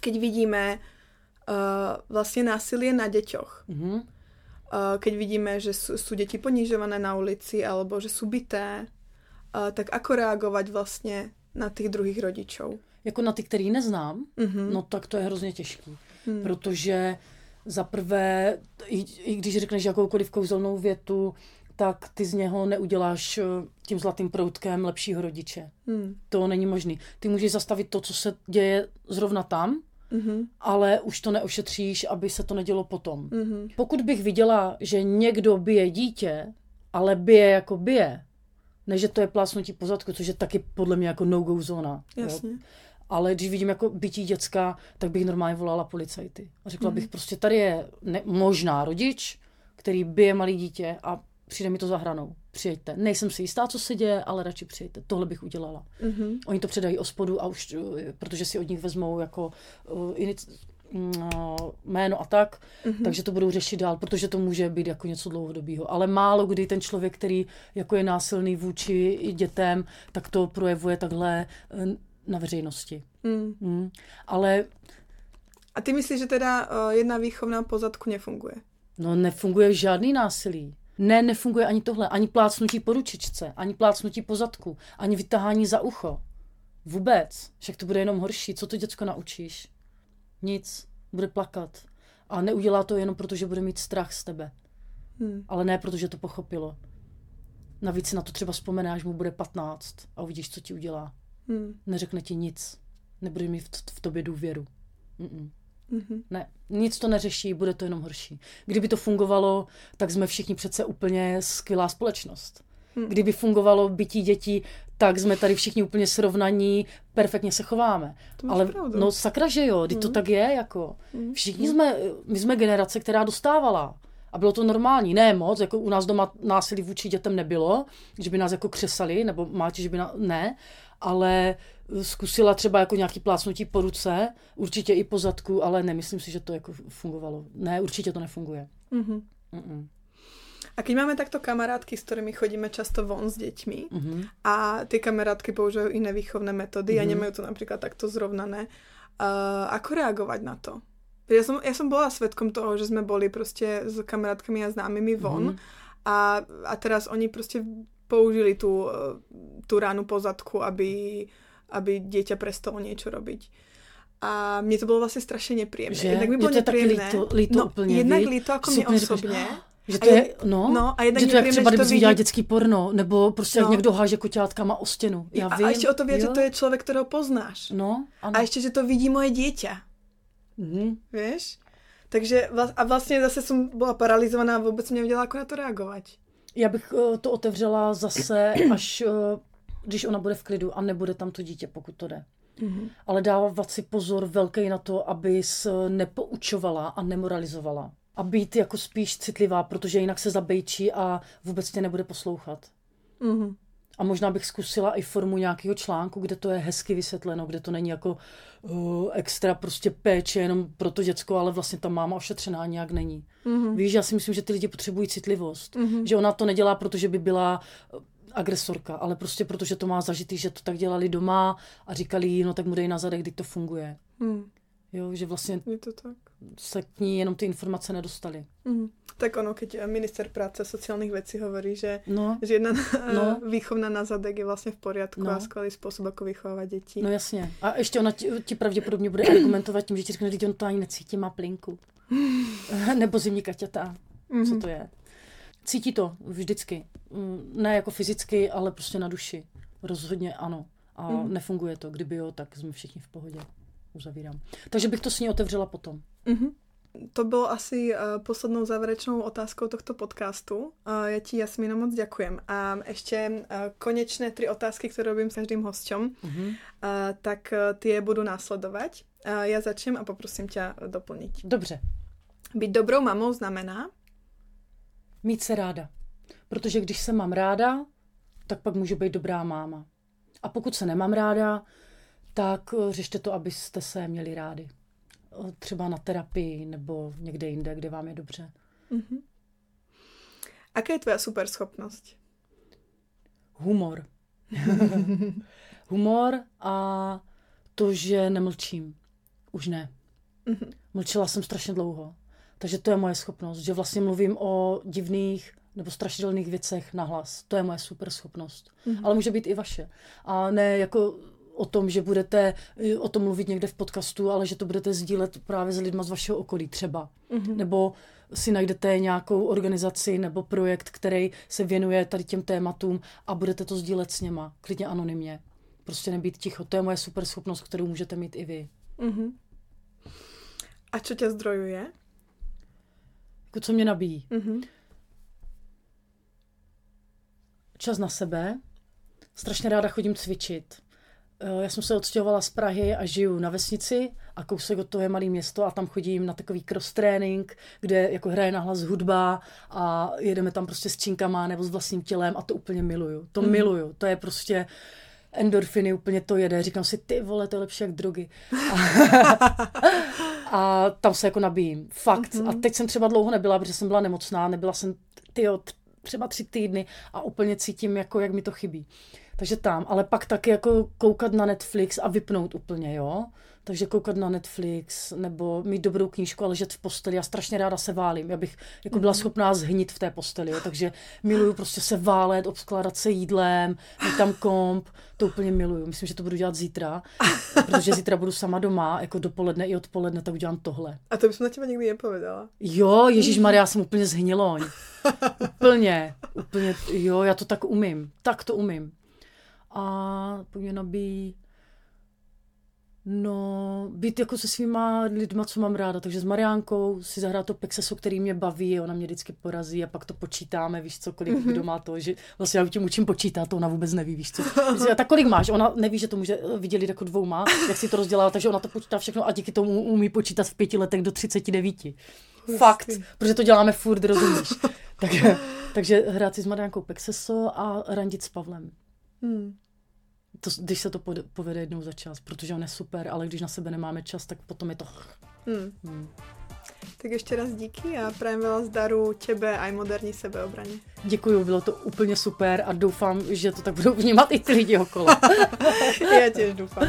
keď vidíme uh, vlastne násilie na deťoch. Mhm. Uh, keď vidíme, že sú, sú deti ponižované na ulici alebo že sú bité, uh, tak ako reagovať vlastne na tých druhých rodičov? Jako na ty, který neznám, Mhm. no tak to je hrozně těžký. Hmm. Protože za prvé, i, i když řekneš jakoukoliv kouzelnou větu, tak ty z něho neuděláš eh, tím zlatým proutkem lepšího rodiče. Hmm. To není možný. Ty můžeš zastavit to, co se děje zrovna tam, Mhm. ale už to neošetříš, aby se to nedělo potom. Mhm. Pokud bych viděla, že někdo bije dítě, ale bije jako bije, než že to je plácnutí po zadku, což je taky podle mě jako no-go zóna. jo. Jasne. Ale když vidím jako bytí děcka, tak bych normálně volala policajty. A řekla Mhm. bych, prostě tady je ne, možná rodič, který bije malé dítě a přijde mi to za hranou. Přijeďte. Nejsem si jistá, co se děje, ale radši přijeďte. Tohle bych udělala. Mhm. Oni to předají ospodu a už, eh, protože si od nich vezmou jako uh, inic, mm, jméno a tak, Mhm. takže to budou řešit dál, protože to může být jako něco dlouhodobého. Ale málo kdy ten člověk, který jako je násilný vůči dětem, tak to projevuje takhle eh, na veřejnosti. Mm. Mm. Ale A ty myslíš, že teda jedna výchovná pozadku nefunguje? no, nefunguje žádný násilí. Ne, nefunguje ani tohle, ani plácnutí po ručičce, ani plácnutí po zadku, ani vytahání za ucho. Vůbec. Však to bude jenom horší. Co to děcko naučíš? Nic. Bude plakat. A neudělá to jenom proto, že bude mít strach z tebe. Hmm. Ale ne proto, že to pochopilo. Navíc si na to třeba vzpomene, až mu bude 15 a uvidíš, co ti udělá. Hmm. Neřekne ti nic. Nebude mít v, v tobě důvěru. Mm-mm. Mhm. Ne, nic to neřeší, bude to jenom horší. Kdyby to fungovalo, tak jsme všichni přece úplně skvělá společnost. Hmm. Kdyby fungovalo bytí dětí, tak jsme tady všichni úplně srovnaní, perfektně se chováme. Ale pravdu. no sakra, že jo, mm. to tak je, jako. Mm. Všichni jsme, my jsme generace, která dostávala. A bylo to normální, ne moc, jako u nás doma násilí vůči dětem nebylo, že by nás jako křesali, nebo máte, že by na, ne, ale zkusila třeba jako nějaký plácnutí po ruce, určitě i po zadku, ale nemyslím si, že to jako fungovalo. Ne, určitě to nefunguje. Mhm. Mm-mm. A keď máme takto kamarátky, s ktorými chodíme často von s deťmi Mhm. a tie kamarátky používajú iné výchovné metódy a Mhm. nemajú to napríklad takto zrovnané, uh, ako reagovať na to? Ja som, ja som bola svetkom toho, že sme boli proste s kamarátkami a známymi von Mhm. a, a teraz oni proste použili tú, eh, tú ránu po zadku, aby, aby dieťa prestalo niečo robiť. A mne to bylo vlastně strašně nepříjemné. Že? Jednak mi bylo nepříjemné. líto- líto no, úplně, jednak líto jako Že mě osobně. Že to je, je- no, no, a jednak že to je jak třeba, kdyby vidí- dětský porno, nebo prostě jak No. někdo háže koťátkama o stěnu. Já a, vím. a ještě o to věc, že to je člověk, kterého poznáš. No, ano. A ještě, že to vidí moje dieťa. Mhm. Víš? Takže a vlastně zase jsem byla paralizovaná a vůbec jsem nevěděla, jako na to reagovat. Já bych eh, to otevřela zase, až eh, když ona bude v klidu a nebude tam to dítě, pokud to jde. Mm-hmm. Ale dávat si pozor velký na to, abys nepoučovala a nemoralizovala. A být jako spíš citlivá, protože jinak se zabejčí a vůbec tě nebude poslouchat. Mm-hmm. A možná bych zkusila i formu nějakého článku, kde to je hezky vysvětleno, kde to není jako uh, extra prostě péče jenom pro to děcko, ale vlastně ta máma ošetřená nějak není. Mm-hmm. Víš, já si myslím, že ty lidi potřebují citlivost. Mhm. Že ona to nedělá, protože by byla uh, agresorka, ale prostě protože to má zažitý, že to tak dělali doma a říkali jí, no tak mu dej na zadek, kdy to funguje. Mm. Jo, že vlastně Je to tak. se k ní jenom ty informace nedostaly. Mm. Tak ono, keď minister práce a sociálnych vecí hovorí, že, No, že jedna No. výchovná na zadek je vlastně v poriadku No. a skvělý způsob, ako vychovávat děti. no jasně. A ještě ona ti, ti pravděpodobně bude argumentovat tím, že ti řekne, že on to ani necítí, má plinku. Nebo zimní kaťata. Co to je? Cítí to vždycky. Mm, Ne jako fyzicky, ale prostě na duši. Rozhodně ano. A Mhm. nefunguje to. Kdyby jo, tak jsme všichni v pohodě. Uzavírám. Takže bych to s ní otevřela potom. Mhm. To bylo asi uh, poslednou záverečnou otázkou tohto podcastu. Uh, já ti, Jasmíno, moc ďakujem. A ještě uh, konečné tři otázky, které robím s každým hostem, Mhm. uh, tak uh, ty je budu následovat. Uh, já začnem a poprosím tě doplnit. Dobře. Být dobrou mamou znamená? Mít se ráda. Protože když se mám ráda, tak pak můžu být dobrá máma. A pokud se nemám ráda, tak eh, řešte to, abyste se měli rádi. Eh, Třeba na terapii nebo někde jinde, kde vám je dobře. Mhm. Aká je tvoja superschopnost? Humor. Humor a to, že nemlčím. Už ne. Mhm. Mlčela jsem strašně dlouho. Takže to je moje schopnost, že vlastně mluvím o divných nebo strašidelných věcech nahlas. To je moje super schopnost. Mhm. Ale může být i vaše. A ne jako o tom, že budete eh, o tom mluvit někde v podcastu, ale že to budete sdílet právě s lidma z vašeho okolí třeba. Mhm. Nebo si najdete nějakou organizaci nebo projekt, který se věnuje tady těm tématům a budete to sdílet s něma. Klidně anonymně. Prostě nebýt ticho. To je moje super schopnost, kterou můžete mít i vy. Mhm. A čo tě zdrojuje? Jako co mě nabíjí. Mhm. čas na sebe. Strašně ráda chodím cvičit. Eh, Já jsem se odstěhovala z Prahy a žiju na vesnici a kousek od toho je malé město a tam chodím na takový cross trénink, kde jako hraje nahlas hudba a jedeme tam prostě s činkama nebo s vlastním tělem a to úplně miluju. To Mhm. miluju. To je prostě endorfiny, úplně to jede. Říkám si, ty vole, to je lepší jak drogy. A, a tam se jako nabíjím. Fakt. Mhm. A teď jsem třeba dlouho nebyla, protože jsem byla nemocná, nebyla jsem, tyjo, t- třeba tři týdny a úplně cítím, jako jak mi to chybí. Takže tam, ale pak taky jako koukat na Netflix a vypnout úplně, jo. Takže koukat na Netflix nebo mít dobrou knížku a ležet v posteli. Já strašně ráda se válím. Já bych jako byla Mhm. schopná zhnit v té posteli. Jo. Takže miluju prostě se válet, obskládat se jídlem, mít tam komp. To úplně miluju. Myslím, že to budu dělat zítra, protože zítra budu sama doma, jako dopoledne i odpoledne, tak udělám tohle. A to bych na tebe nikdy nepovedala. Jo, Ježíš Maria, já jsem úplně zhniloň. Úplně, úplně, jo, já to tak umím. Tak to umím. A po mě nabíjí No, být jako se svýma lidma, co mám ráda. Takže s Mariánkou si zahrát to Pexeso, který mě baví, ona mě vždycky porazí a pak to počítáme, víš co, kolik mm-hmm. kdo má to, že vlastně já tím učím počítat, to ona vůbec neví, víš co. Říká, tak kolik máš? Ona neví, že to může vidět jako dvouma, jak si to rozdělala, takže ona to počítá všechno a díky tomu umí počítat v pěti letech do 39. Fakt, protože to děláme furt, rozumíš. tak, takže hrát si s Mariánkou Pexeso a randit s Pavlem. Hmm. To, když se to povede jednou za čas, protože on je super, ale když na sebe nemáme čas, tak potom je to... Hmm. Hmm. Tak ještě raz díky a prajem veľa zdaru tebe aj moderní sebeobraně. Děkuju, bylo to úplně super a doufám, že to tak budou vnímat i ty lidi okolo. Já těž doufám.